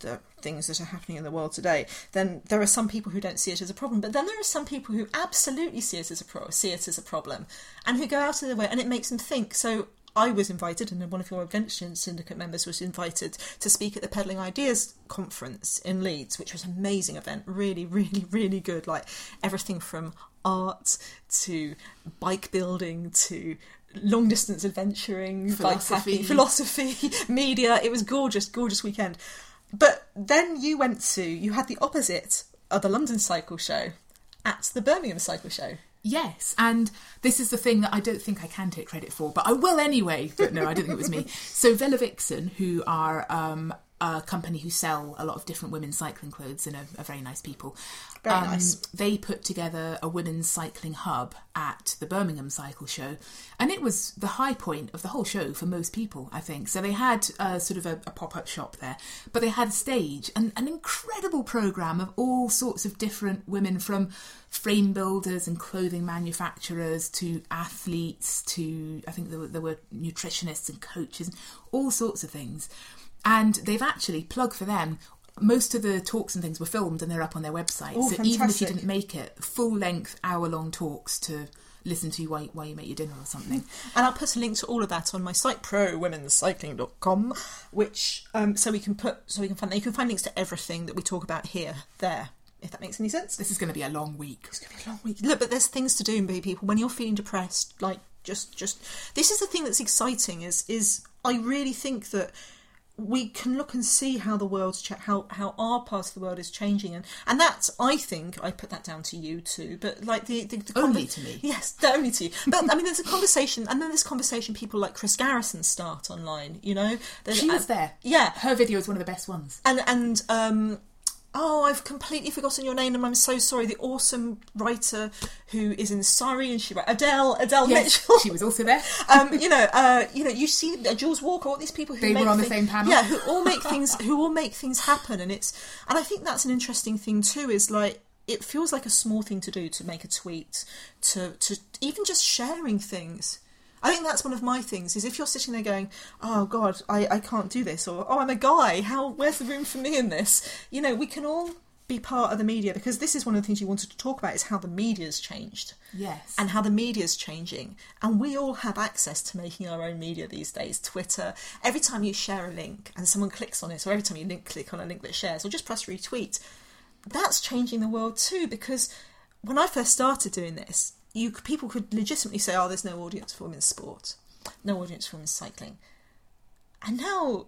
the things that are happening in the world today, then there are some people who don't see it as a problem, but then there are some people who absolutely see it as a pro- see it as a problem, and who go out of their way, and it makes them think. So I was invited, and one of your Adventure Syndicate members was invited to speak at the Peddling Ideas conference in Leeds, which was an amazing event. Really, really, really good. Like everything from art to bike building to long distance adventuring, Philosophy. bikepacking, philosophy, media. It was gorgeous, gorgeous weekend. But then you went to, you had the opposite of the London Cycle Show at the Birmingham Cycle Show. Yes, and this is the thing that I don't think I can take credit for, but I will anyway. But no, I don't think it was me. So Velovixen, who are um, a company who sell a lot of different women's cycling clothes and are, are very nice people. Very um, nice. They put together a women's cycling hub at the Birmingham Cycle Show, and it was the high point of the whole show for most people, I think. So they had uh, sort of a, a pop up shop there, but they had a stage and an incredible program of all sorts of different women from frame builders and clothing manufacturers to athletes to I think there were, there were nutritionists and coaches, all sorts of things. And they've actually plugged for them. Most of the talks and things were filmed and they're up on their website. Oh, so even if you didn't make it, full length, hour long talks to listen to while, while you make your dinner or something. And I'll put a link to all of that on my site, prowomenscycling.com, which um, so we can put so we can find that you can find links to everything that we talk about here there. If that makes any sense. This is going to be a long week. It's gonna be a long week. Look, but there's things to do, people. When you're feeling depressed, like just, just this is the thing that's exciting. Is is I really think that we can look and see how the world's cha- how how our part of the world is changing, and and that's I think I put that down to you too. But like the, the, the Only to me. yes, the only to you. But I mean, there's a conversation, and then this conversation people like Chris Garrison start online. You know, There's- She was and- there. Yeah, Her video is one of the best ones. and and um oh i've completely forgotten your name and i'm so sorry the awesome writer who is in surrey and she wrote adele adele Yes, mitchell she was also there. um, you know, uh, you know, you see uh, Jools Walker, all these people who They make were on the same panel. yeah, who all make things, who all make things happen, and it's, and I think that's an interesting thing too. Is like it feels like a small thing to do to make a tweet, to to even just sharing things. I think that's one of my things. Is if you're sitting there going, "Oh God, I, I can't do this," or "Oh, I'm a guy. How? Where's the room for me in this?" You know, we can all be part of the media because this is one of the things you wanted to talk about is how the media's changed Yes. and how the media's changing and we all have access to making our own media these days twitter every time you share a link and someone clicks on it or every time you link, click on a link that shares or just press retweet that's changing the world too because when i first started doing this you people could legitimately say oh there's no audience for women's sport no audience for women's cycling and now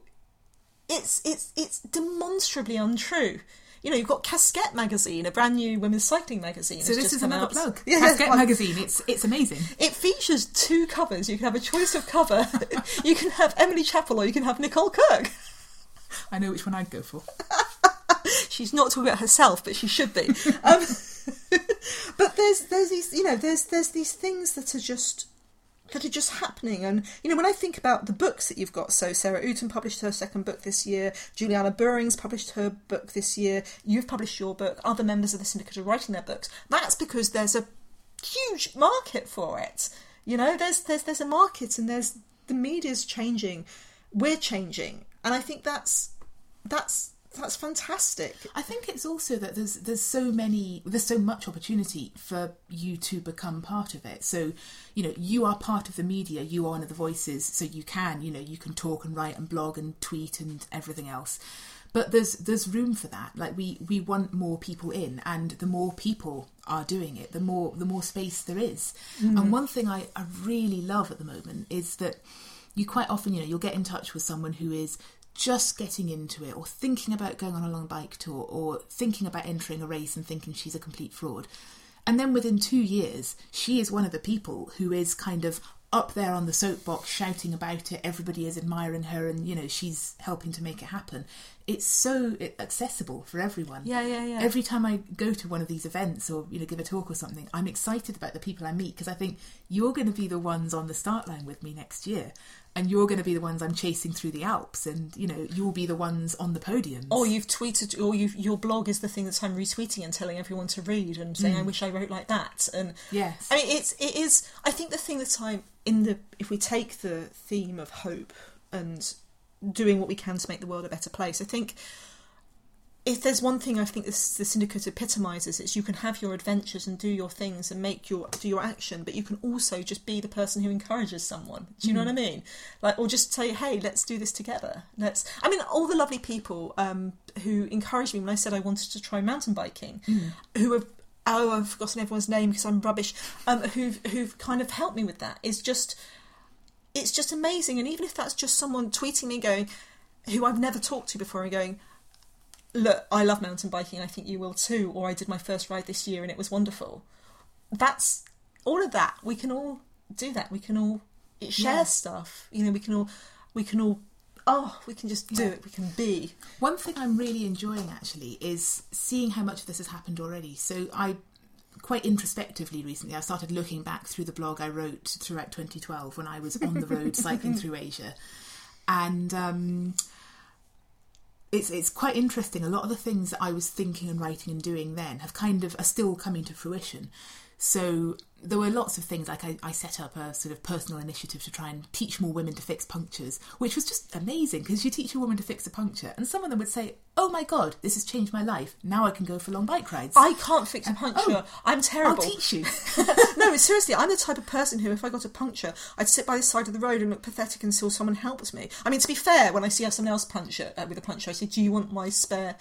it's it's it's demonstrably untrue. You know, you've got Casquette magazine, a brand new women's cycling magazine. so this just is another out. plug. Yeah, Casquette well, magazine. It's it's amazing. It features two covers. You can have a choice of cover. you can have Emily Chappell or you can have Nicole Cooke. I know which one I'd go for. She's not talking about herself, but she should be. Um, but there's there's these you know there's there's these things that are just that are just happening. And you know when I think about the books that you've got so Sarah Outen published her second book this year Juliana Buhring's published her book this year you've published your book other members of the syndicate are writing their books. That's because there's a huge market for it. You know there's there's there's a market and there's the media's changing. We're changing. And I think that's that's that's fantastic I think it's also that there's there's so many there's so much opportunity for you to become part of it. So, you know, you are part of the media, you are one of the voices, so you can, you know, you can talk and write and blog and tweet and everything else. But there's there's room for that. Like we we want more people in and the more people are doing it, the more the more space there is. Mm-hmm. And one thing I, I really love at the moment is that you quite often, you know, you'll get in touch with someone who is just getting into it or thinking about going on a long bike tour or thinking about entering a race and thinking she's a complete fraud. And then within two years, she is one of the people who is kind of up there on the soapbox shouting about it. Everybody is admiring her and, you know, she's helping to make it happen. It's so accessible for everyone. Yeah, yeah, yeah. Every time I go to one of these events or, you know, give a talk or something, I'm excited about the people I meet because I think you're going to be the ones on the start line with me next year. And you're going to be the ones I'm chasing through the Alps, and you know you'll be the ones on the podium. Or you've tweeted, or you've, your blog is the thing that I'm retweeting and telling everyone to read and saying, mm. "I wish I wrote like that." And Yes. I mean, it's it is. I think the thing that I'm in the if we take the theme of hope and doing what we can to make the world a better place, I think if there's one thing I think this the syndicate epitomises, it's you can have your adventures and do your things and make your do your action, but you can also just be the person who encourages someone. Do you know what I mean? Like, or just say, hey, let's do this together. Let's. I mean, all the lovely people um, who encouraged me when I said I wanted to try mountain biking, who have. Oh, I've forgotten everyone's name because I'm rubbish. Um, who've who've kind of helped me with that is just it's just amazing. And even if that's just someone tweeting me going, who I've never talked to before, and going, look, I love mountain biking, I think you will too, or I did my first ride this year and it was wonderful. That's all of that. We can all do that. We can all share Yeah. stuff. You know, we can all, we can all, oh, we can just do Yeah. it. We can be. One thing I'm really enjoying actually is seeing how much of this has happened already. So I quite introspectively recently I started looking back through the blog I wrote throughout 2012 when I was on the road cycling through Asia. And um it's it's quite interesting. A lot of the things that I was thinking and writing and doing then have kind of are still coming to fruition. So there were lots of things like I, I set up a sort of personal initiative to try and teach more women to fix punctures, which was just amazing because you teach a woman to fix a puncture, and some of them would say, "Oh my god, this has changed my life. Now I can go for long bike rides." I can't fix a puncture. oh, I'm terrible I'll teach you. no, seriously, I'm the type of person who, if I got a puncture, I'd sit by the side of the road and look pathetic until someone helps me. I mean, to be fair, when I see someone else puncture uh, with a puncture, I say, "Do you want my spare?"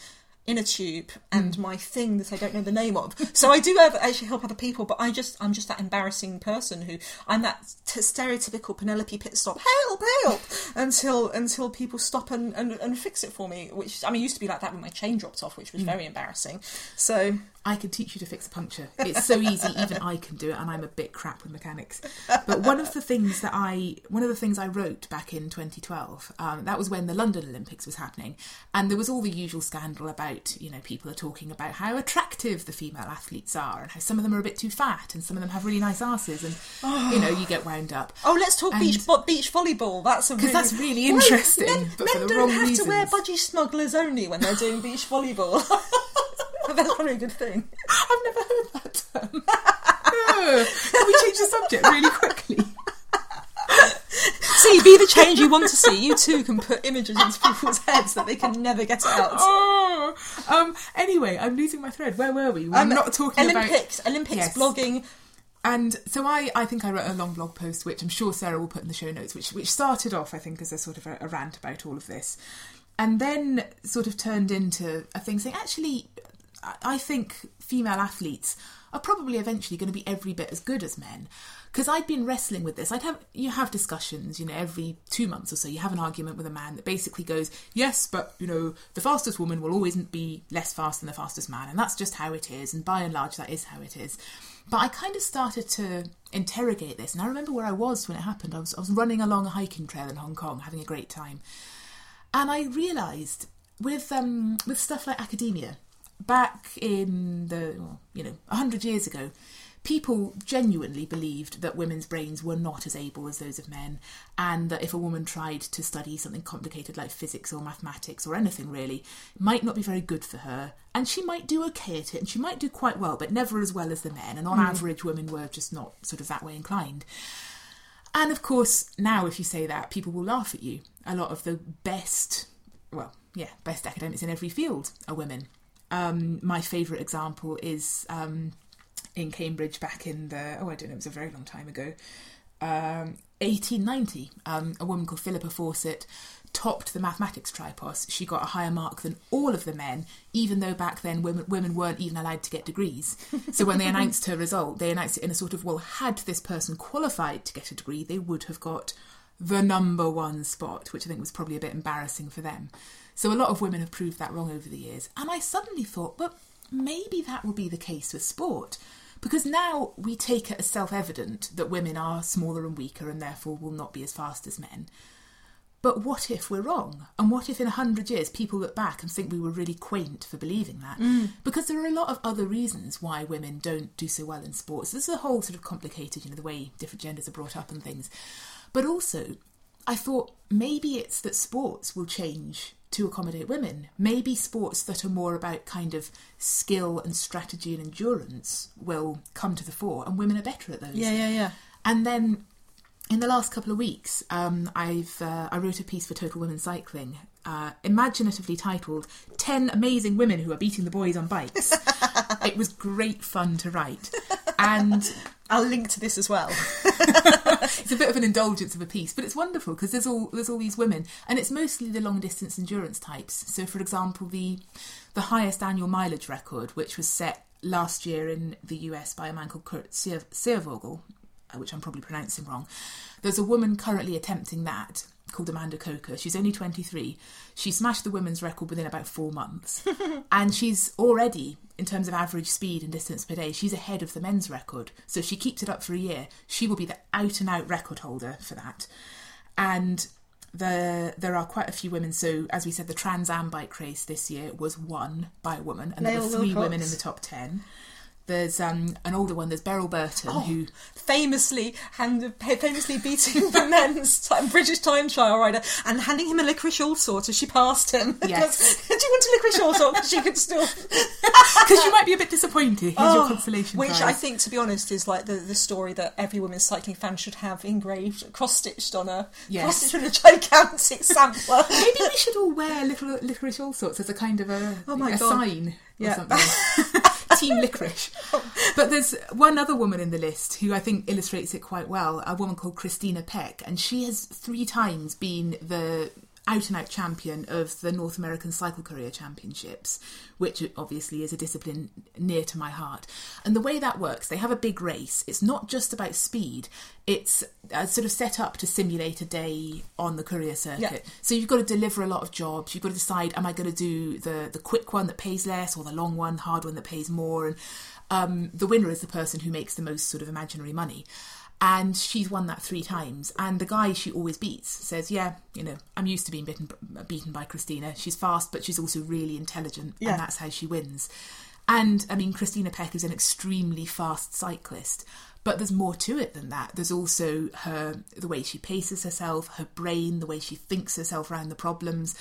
Inner tube and hmm. my thing that I don't know the name of. So I do have, actually help other people, but I just I'm just that embarrassing person who I'm that t- stereotypical Penelope pit stop help help until until people stop and, and and fix it for me. Which I mean used to be like that when my chain dropped off, which was hmm. very embarrassing. So I can teach you to fix a puncture. It's so easy, even I can do it, and I'm a bit crap with mechanics. But one of the things that I, one of the things I wrote back in 2012, um, that was when the London Olympics was happening, and there was all the usual scandal about, you know, people are talking about how attractive the female athletes are, and how some of them are a bit too fat, and some of them have really nice asses, and you know, you get wound up. Oh, let's talk And- beach vo- beach volleyball. That's a 'Cause really, that's really interesting, Men, but men the don't wrong have to wear reasons. budgie smugglers only when they're doing beach volleyball. that's probably a good thing. I've never heard that term. Can we change the subject really quickly? See, be the change you want to see, you too can put images into people's heads that they can never get out. Oh, um. Anyway, I'm losing my thread. Where were we? We're Um, not talking about Olympics, Olympics Yes. blogging. And so I, I think I wrote a long blog post, which I'm sure Sarah will put in the show notes, which which started off, I think, as a sort of a, a rant about all of this, and then sort of turned into a thing saying, actually, I- think female athletes are probably eventually going to be every bit as good as men. Because I'd been wrestling with this. I'd have you have discussions, you know, every two months or so. You have an argument with a man that basically goes, "Yes, but you know, the fastest woman will always be less fast than the fastest man, and that's just how it is. And by and large, that is how it is." But I kind of started to interrogate this, and I remember where I was when it happened. I was I was running along a hiking trail in Hong Kong, having a great time, and I realised with um, with stuff like academia, back in the you know hundred years ago, people genuinely believed that women's brains were not as able as those of men, and that if a woman tried to study something complicated like physics or mathematics or anything really, it might not be very good for her, and she might do okay at it, and she might do quite well, but never as well as the men. And on hmm. average, women were just not sort of that way inclined. And of course, now if you say that, people will laugh at you. A lot of the best, well, yeah, best academics in every field are women. Um, my favourite example is um, in Cambridge back in the, oh, I don't know, it was a very long time ago, um, 1890. Um, a woman called Philippa Fawcett topped the mathematics tripos. She got a higher mark than all of the men, even though back then women, women weren't even allowed to get degrees. So when they announced her result, they announced it in a sort of, well, had this person qualified to get a degree, they would have got the number one spot, which I think was probably a bit embarrassing for them. So a lot of women have proved that wrong over the years. And I suddenly thought, well, maybe that will be the case with sport. Because now we take it as self evident that women are smaller and weaker and therefore will not be as fast as men. But what if we're wrong? And what if in a hundred years people look back and think we were really quaint for believing that? Mm. Because there are a lot of other reasons why women don't do so well in sports. This is a whole sort of complicated, you know, the way different genders are brought up and things. But also, I thought maybe it's that sports will change to accommodate women. Maybe sports that are more about kind of skill and strategy and endurance will come to the fore, and women are better at those. Yeah, yeah, yeah. And then in the last couple of weeks, um, I've uh, I wrote a piece for Total Women Cycling, uh, imaginatively titled 10 Amazing Women Who Are Beating the Boys on Bikes. it was great fun to write. And I'll link to this as well. it's a bit of an indulgence of a piece, but it's wonderful because there's all there's all these women, and it's mostly the long distance endurance types. So, for example, the the highest annual mileage record, which was set last year in the US by a man called Kurt Seer- Searvogel, uh, which I'm probably pronouncing wrong. There's a woman currently attempting that called Amanda Coker. She's only 23. She smashed the women's record within about four months. and she's already, in terms of average speed and distance per day, she's ahead of the men's record. So if she keeps it up for a year, she will be the out and out record holder for that. And the, there are quite a few women. So, as we said, the Trans Am bike race this year was won by a woman, and there were three Wilcox. women in the top 10. There's um, an older one, there's Beryl Burton, who famously hand, famously beating the men's time, British time trial rider and handing him a licorice allsort as she passed him. Yes. Do you want a licorice allsort? Because she could still. because you might be a bit disappointed. Here's your Oh, consolation Which prize. I think, to be honest, is like the, the story that every women's cycling fan should have engraved, cross stitched on a Yes. cross stitched on a gigantic sampler. Maybe we should all wear little licorice all sorts as a kind of a, Oh my a God. sign or Yeah. something. Team licorice. But there's one other woman in the list who I think illustrates it quite well, a woman called Christina Peck, and she has three times been the out and out champion of the North American Cycle Courier Championships, which obviously is a discipline near to my heart. And the way that works, they have a big race. It's not just about speed, it's uh, sort of set up to simulate a day on the courier circuit. Yeah. So you've got to deliver a lot of jobs. You've got to decide: am I going to do the the quick one that pays less, or the long one, hard one that pays more? And um, the winner is the person who makes the most sort of imaginary money. And she's won that three times. And the guy she always beats says, "Yeah, you know, I'm used to being beaten beaten by Christina. She's fast, but she's also really intelligent, Yeah. and that's how she wins." And I mean, Christina Peck is an extremely fast cyclist, but there's more to it than that. There's also her the way she paces herself, her brain, the way she thinks herself around the problems,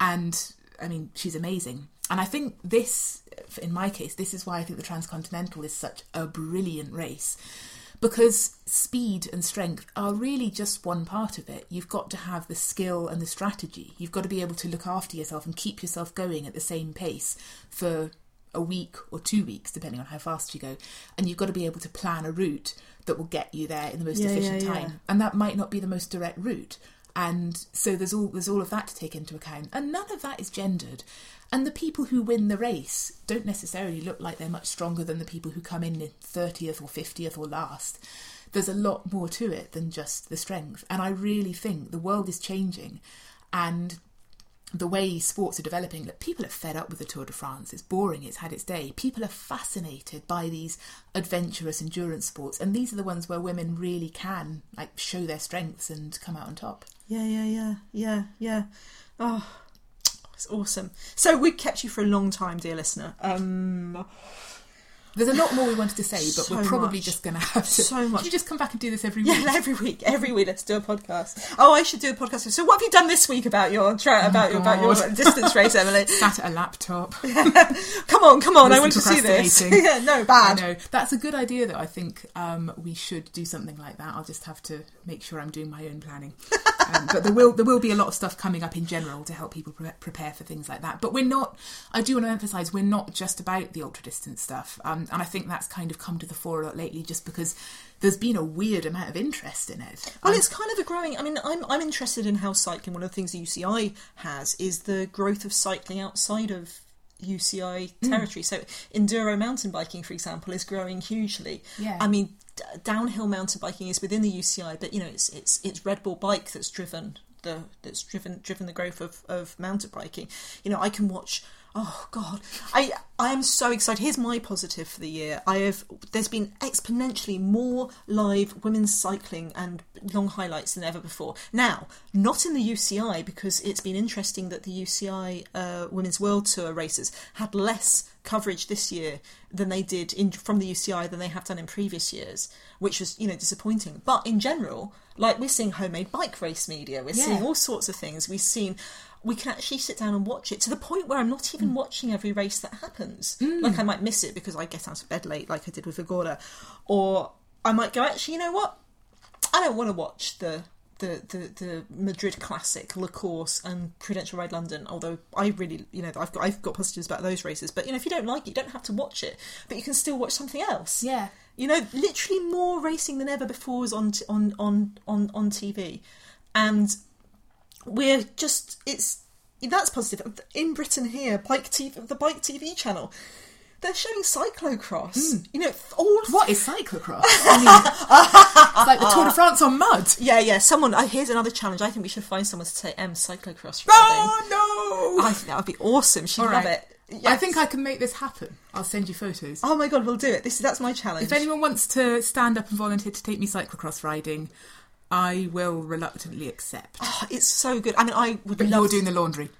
and I mean, she's amazing. And I think this, in my case, this is why I think the Transcontinental is such a brilliant race. Because speed and strength are really just one part of it. You've got to have the skill and the strategy. You've got to be able to look after yourself and keep yourself going at the same pace for a week or two weeks, depending on how fast you go. And you've got to be able to plan a route that will get you there in the most Yeah, efficient yeah, time. yeah. And that might not be the most direct route. And so there's all there's all of that to take into account. And none of that is gendered. And the people who win the race don't necessarily look like they're much stronger than the people who come in 30th or 50th or last. There's a lot more to it than just the strength. And I really think the world is changing and the way sports are developing, that people are fed up with the Tour de France. It's boring, it's had its day. People are fascinated by these adventurous endurance sports, and these are the ones where women really can like show their strengths and come out on top. Yeah, yeah, yeah, yeah, yeah. Oh, it's awesome. So we kept you for a long time, dear listener. Um, There's a lot more we wanted to say, but So we're probably much. just going to have to. So much. Should you just come back and do this every week? yeah, every week, every week, let's do a podcast. Oh, I should do a podcast. So, what have you done this week about your tra- about your about your distance race, Emily? Sat at a laptop. Come on, come on! I want to see this. yeah, no, I bad. know that's a good idea. That I think um, we should do something like that. I'll just have to make sure I'm doing my own planning. um, but there will there will be a lot of stuff coming up in general to help people pre- prepare for things like that. But we're not. I do want to emphasise we're not just about the ultra distance stuff, um, and I think that's kind of come to the fore a lot lately, just because there's been a weird amount of interest in it. Well, it's kind of a growing. I mean, I'm I'm interested in how cycling. One of the things the UCI has is the growth of cycling outside of UCI Mm. territory. So, enduro mountain biking, for example, is growing hugely. Yeah. I mean, d- downhill mountain biking is within the UCI, but you know, it's it's it's Red Bull Bike that's driven the that's driven driven the growth of of mountain biking. You know, I can watch. Oh God, I I am so excited. Here's my positive for the year. I have there's been exponentially more live women's cycling and long highlights than ever before. Now, not in the UCI because it's been interesting that the UCI uh, Women's World Tour races had less coverage this year than they did in from the UCI than they have done in previous years, which was you know disappointing. But in general, like we're seeing homemade bike race media, we're Yeah. seeing all sorts of things. We've seen we can actually sit down and watch it to the point where I'm not even mm. watching every race that happens. Mm. Like I might miss it because I get out of bed late, like I did with Agora, or I might go. Actually, you know what? I don't want to watch the. The, the, the Madrid Classic, La Course, and Prudential Ride London. Although I really, you know, I've got I've got positives about those races. But you know, if you don't like it, you don't have to watch it. But you can still watch something else. Yeah. You know, literally more racing than ever before is on t- on on on on TV, and we're just it's that's positive. In Britain here, bike TV, the bike TV channel, they're showing cyclocross. You know, all what is cyclocross? I mean, it's like the Tour de France on mud. Yeah, yeah. Someone. Uh, here's another challenge. I think we should find someone to say M cyclocross riding. Oh no! I think that would be awesome. She'd All love right. it. I think I can make this happen. I'll send you photos. Oh my god, we'll do it. This that's my challenge. If anyone wants to stand up and volunteer to take me cyclocross riding, I will reluctantly accept. Oh, it's so good. I mean, I would But love. you're doing the laundry.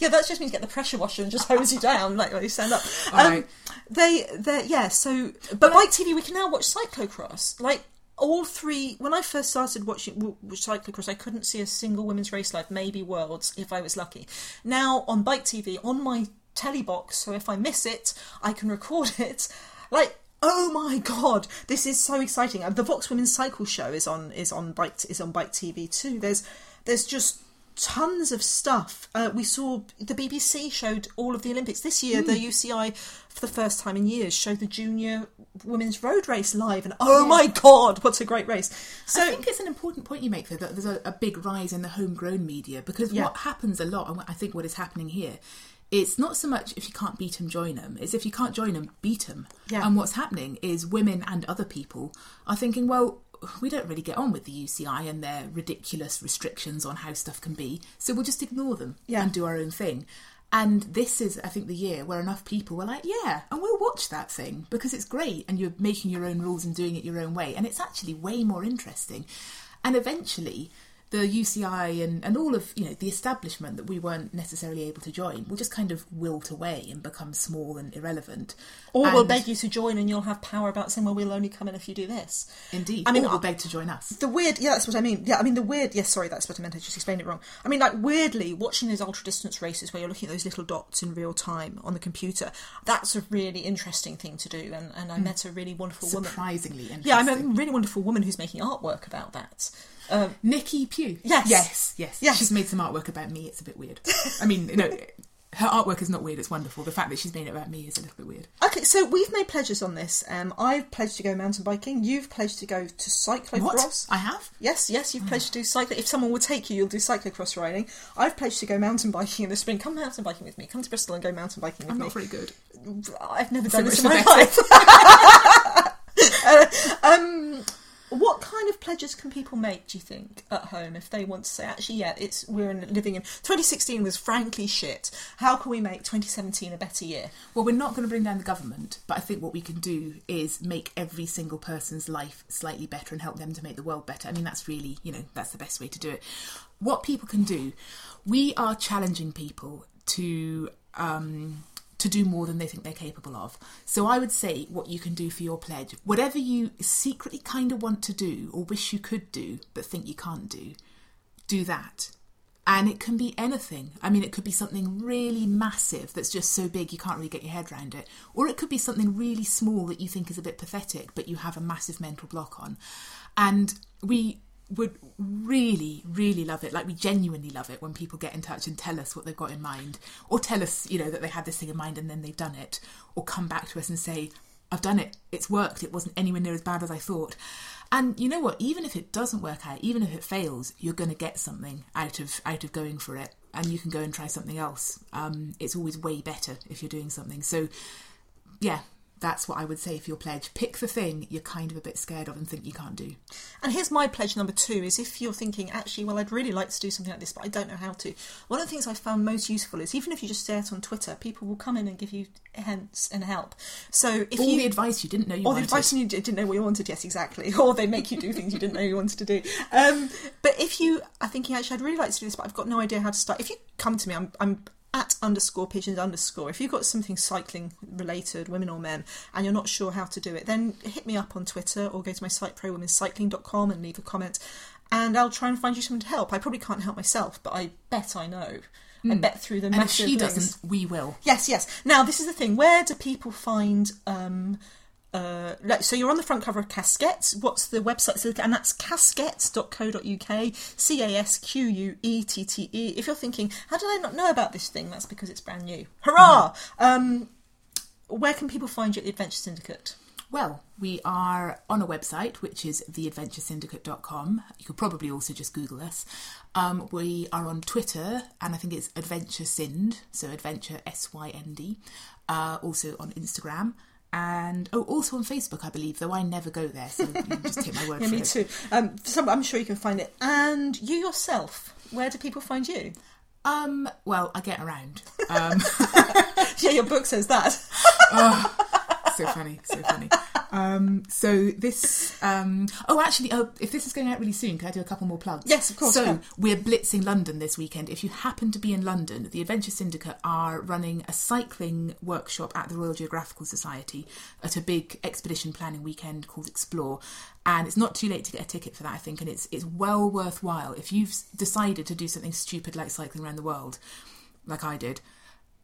Yeah, that just means get the pressure washer and just hose you down like when you stand up. All um, right. They, they, yeah. So, but Bike TV, we can now watch cyclocross. Like all three. When I first started watching w- w- cyclocross, I couldn't see a single women's race live. Maybe worlds if I was lucky. Now on Bike TV, on my telly box, so if I miss it, I can record it. Like. Oh my god, this is so exciting! Uh, The Vox Women's Cycle Show is on is on Bike is on Bike TV too. There's there's just tons of stuff. Uh, we saw the BBC showed all of the Olympics this year. The UCI, for the first time in years, showed the junior women's road race live, and oh my god, what a great race! So I think it's an important point you make though that there's a, a big rise in the homegrown media because Yeah. what happens a lot, and I think what is happening here, it's not so much if you can't beat them, join them. It's if you can't join them, beat them. Yeah. And what's happening is women and other people are thinking, well, we don't really get on with the UCI and their ridiculous restrictions on how stuff can be, so we'll just ignore them Yeah. and do our own thing. And this is, I think, the year where enough people were like, yeah, and we'll watch that thing because it's great and you're making your own rules and doing it your own way. And it's actually way more interesting. And eventually, the UCI and, and all of you know the establishment that we weren't necessarily able to join will just kind of wilt away and become small and irrelevant. Or we'll beg you to join and you'll have power about saying, well, we'll only come in if you do this. Indeed, I mean, or will I- beg to join us. The weird, yeah, that's what I mean. Yeah, I mean, the weird, yes, sorry, that's what I meant. I just explained it wrong. I mean, like, weirdly, watching those ultra distance races where you're looking at those little dots in real time on the computer, that's a really interesting thing to do. And, and I mm. met a really wonderful woman. Surprisingly interesting. Yeah, I met a really wonderful woman who's making artwork about that. Um, Nikki Pugh. Yes. yes, yes, Yes. She's made some artwork about me. It's a bit weird. I mean, you know, her artwork is not weird. It's wonderful. The fact that she's made it about me is a little bit weird. okay, so we've made pledges on this. Um, I've pledged to go mountain biking. You've pledged to go to cyclocross. What? I have. Yes, yes, you've pledged to do cycling. If someone will take you, you'll do cyclocross riding. I've pledged to go mountain biking in the spring. Come mountain biking with me. Come to Bristol and go mountain biking with me. I'm not very good. I've never So done this in my the life. Uh, um, what kind of pledges can people make? Do you think at home if they want to say, actually, yeah, it's we're in, living in 2016 was frankly shit. How can we make 2017 a better year? Well, we're not going to bring down the government, but I think what we can do is make every single person's life slightly better and help them to make the world better. I mean, that's really, you know, that's the best way to do it. What people can do, we are challenging people to um, to do more than they think they're capable of. So I would say what you can do for your pledge, whatever you secretly kind of want to do or wish you could do but think you can't do, do that. And it can be anything. I mean, it could be something really massive that's just so big you can't really get your head around it. Or it could be something really small that you think is a bit pathetic, but you have a massive mental block on. And we would really, really love it. Like, we genuinely love it when people get in touch and tell us what they've got in mind. Or tell us, you know, that they had this thing in mind and then they've done it. Or come back to us and say, I've done it. It's worked. It wasn't anywhere near as bad as I thought. And you know what? Even if it doesn't work out, even if it fails, you're going to get something out of out of going for it, and you can go and try something else. Um, it's always way better if you're doing something. So, yeah, that's what I would say for your pledge. Pick the thing you're kind of a bit scared of and think you can't do. And here's my pledge number two is if you're thinking, actually, well, I'd really like to do something like this, but I don't know how to. One of the things I found most useful is even if you just say it on Twitter, people will come in and give you hints and help. So if All you the advice you didn't know you or the wanted. advice you didn't know what you wanted, yes, exactly. Or they make you do things you didn't know you wanted to do. Um, but if you are thinking, actually, I'd really like to do this, but I've got no idea how to start. If you come to me, I'm, I'm at underscore pigeons underscore. If you've got something cycling related, women or men, and you're not sure how to do it, then hit me up on Twitter or go to my site prowomenscycling.com and leave a comment, and I'll try and find you someone to help. I probably can't help myself, but I bet I know. I bet through the and if she doesn't, we will. Yes, yes. Now this is the thing. Where do people find? Um, uh, so you're on the front cover of Casquette. What's the website? So, and that's casquette.co.uk. C A S Q U E T T E. If you're thinking, how did I not know about this thing? That's because it's brand new. Hurrah! Um, where can people find you at the Adventure Syndicate? Well, we are on a website which is theadventuresyndicate.com. You could probably also just Google us. Um, we are on Twitter, and I think it's Adventure Synd, so Adventure S Y N D. Uh, also on Instagram, and oh, also on Facebook, I believe. Though I never go there, so you can just take my word Yeah, for me it. too. Um, so I'm sure you can find it. And you yourself, where do people find you? Um, well, I get around. Um, Yeah, your book says that. so funny, so funny. Um, so this, um, oh, actually, oh, if this is going out really soon, can I do a couple more plugs? Yes, of course, So yeah. we're blitzing London this weekend. If you happen to be in London, the Adventure Syndicate are running a cycling workshop at the Royal Geographical Society at a big expedition planning weekend called Explore. And it's not too late to get a ticket for that, I think, and it's it's well worthwhile if you've decided to do something stupid like cycling around the world, like I did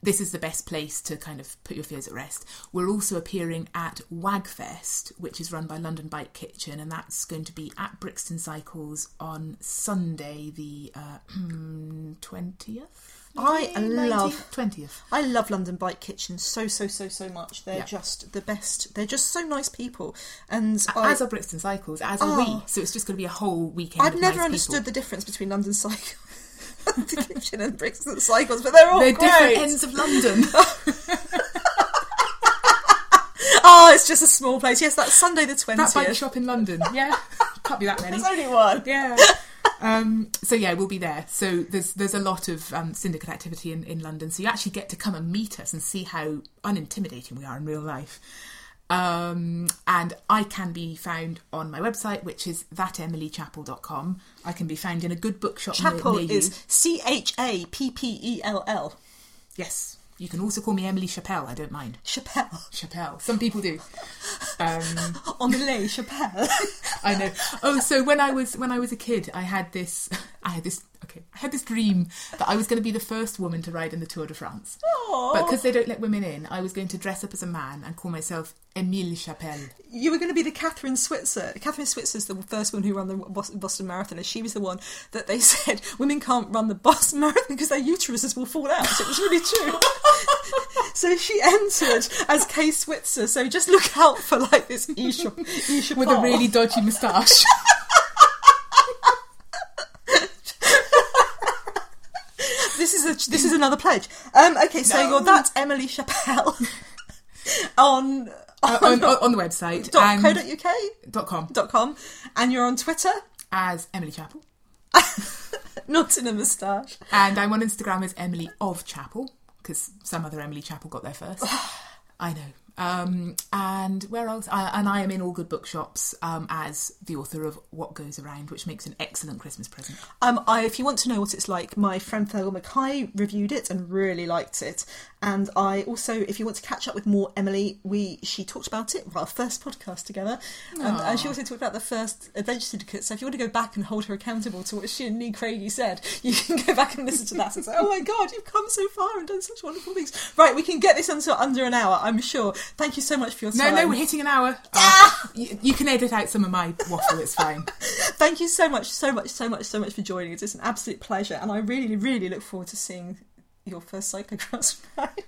this is the best place to kind of put your fears at rest. We're also appearing at Wagfest, which is run by London Bike Kitchen, and that's going to be at Brixton Cycles on Sunday, the uh, twentieth. I love- twentieth. I love London Bike Kitchen so so so so much. They're Yeah. just the best. They're just so nice people, and I, As are Brixton Cycles, as are Oh. we. So it's just going to be a whole weekend. I've never nice understood people. the difference between London Cycle, the Kitchen, and Brixton Cycles, but they're all They're great. different ends of London. Oh, it's just a small place. Yes, that's Sunday the twentieth. that bike shop in London. Yeah, can't be that many. There's only one. yeah. Um, so yeah, we'll be there. So there's there's a lot of um, syndicate activity in, in London. So you actually get to come and meet us and see how unintimidating we are in real life. Um, and I can be found on my website, which is thatemilychapel.com. I can be found in a good bookshop near- Chapel near, you. is C H A P P E L L. Yes. You can also call me Emily Chappelle. I don't mind. Chappelle. Chappelle. Some people do. Um, On the lay, Chappelle. I know. Oh, so when I was when I was a kid, I had this. I had this. Okay, I had this dream that I was going to be the first woman to ride in the Tour de France. But because they don't let women in, I was going to dress up as a man and call myself Emile Chapelle. You were going to be the Kathrine Switzer. Kathrine Switzer's the first one who ran the Boston Marathon, and she was the one that they said women can't run the Boston Marathon because their uteruses will fall out. It was really true. so she entered as Kay Switzer. So just look out for like this Isha, Isha with a really dodgy moustache. This is a, this is another pledge. Um, okay, so No. you're that Emily Chappelle on Uh, on, on, on the website dot uk dot com dot com, and you're on Twitter. as Emily Chapel, Not in a moustache. and I'm on Instagram as Emily of Chapel because some other Emily Chapel got there first. I know. Um, and where else? I, and I am in all good bookshops um, as the author of What Goes Around, which makes an excellent Christmas present. Um, I, if you want to know what it's like, my friend Fergal Mackay reviewed it and really liked it. And I also, if you want to catch up with more Emily, we she talked about it, our first podcast together, and, and she also talked about the first Adventure Syndicate. So if you want to go back and hold her accountable to what she and Lee Craigie said, you can go back and listen to that and say, "Oh my God, you've come so far and done such wonderful things." Right, we can get this under under an hour, I'm sure. Thank you so much for your No, time. no, we're hitting an hour. Oh, you, you can edit out some of my waffle. It's fine. Thank you so much, so much, so much, so much for joining us. It's an absolute pleasure, and I really, really look forward to seeing your first cyclocross ride.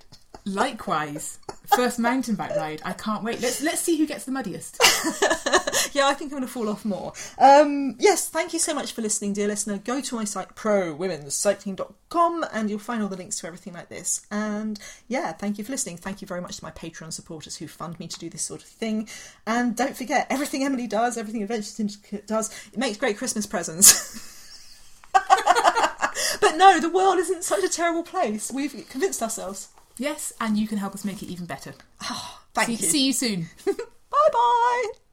Likewise, first mountain bike ride. I can't wait. Let's let's see who gets the muddiest. yeah, I think I'm going to fall off more. Um, yes, thank you so much for listening, dear listener. Go to my site, prowomenscycling.com, and you'll find all the links to everything like this. And yeah, thank you for listening. Thank you very much to my Patreon supporters who fund me to do this sort of thing. And don't forget, everything Emily does, everything Adventure Syndicate does, it makes great Christmas presents. but no, the world isn't such a terrible place. We've convinced ourselves. Yes, and you can help us make it even better. Thank see, you. see you soon. Bye bye.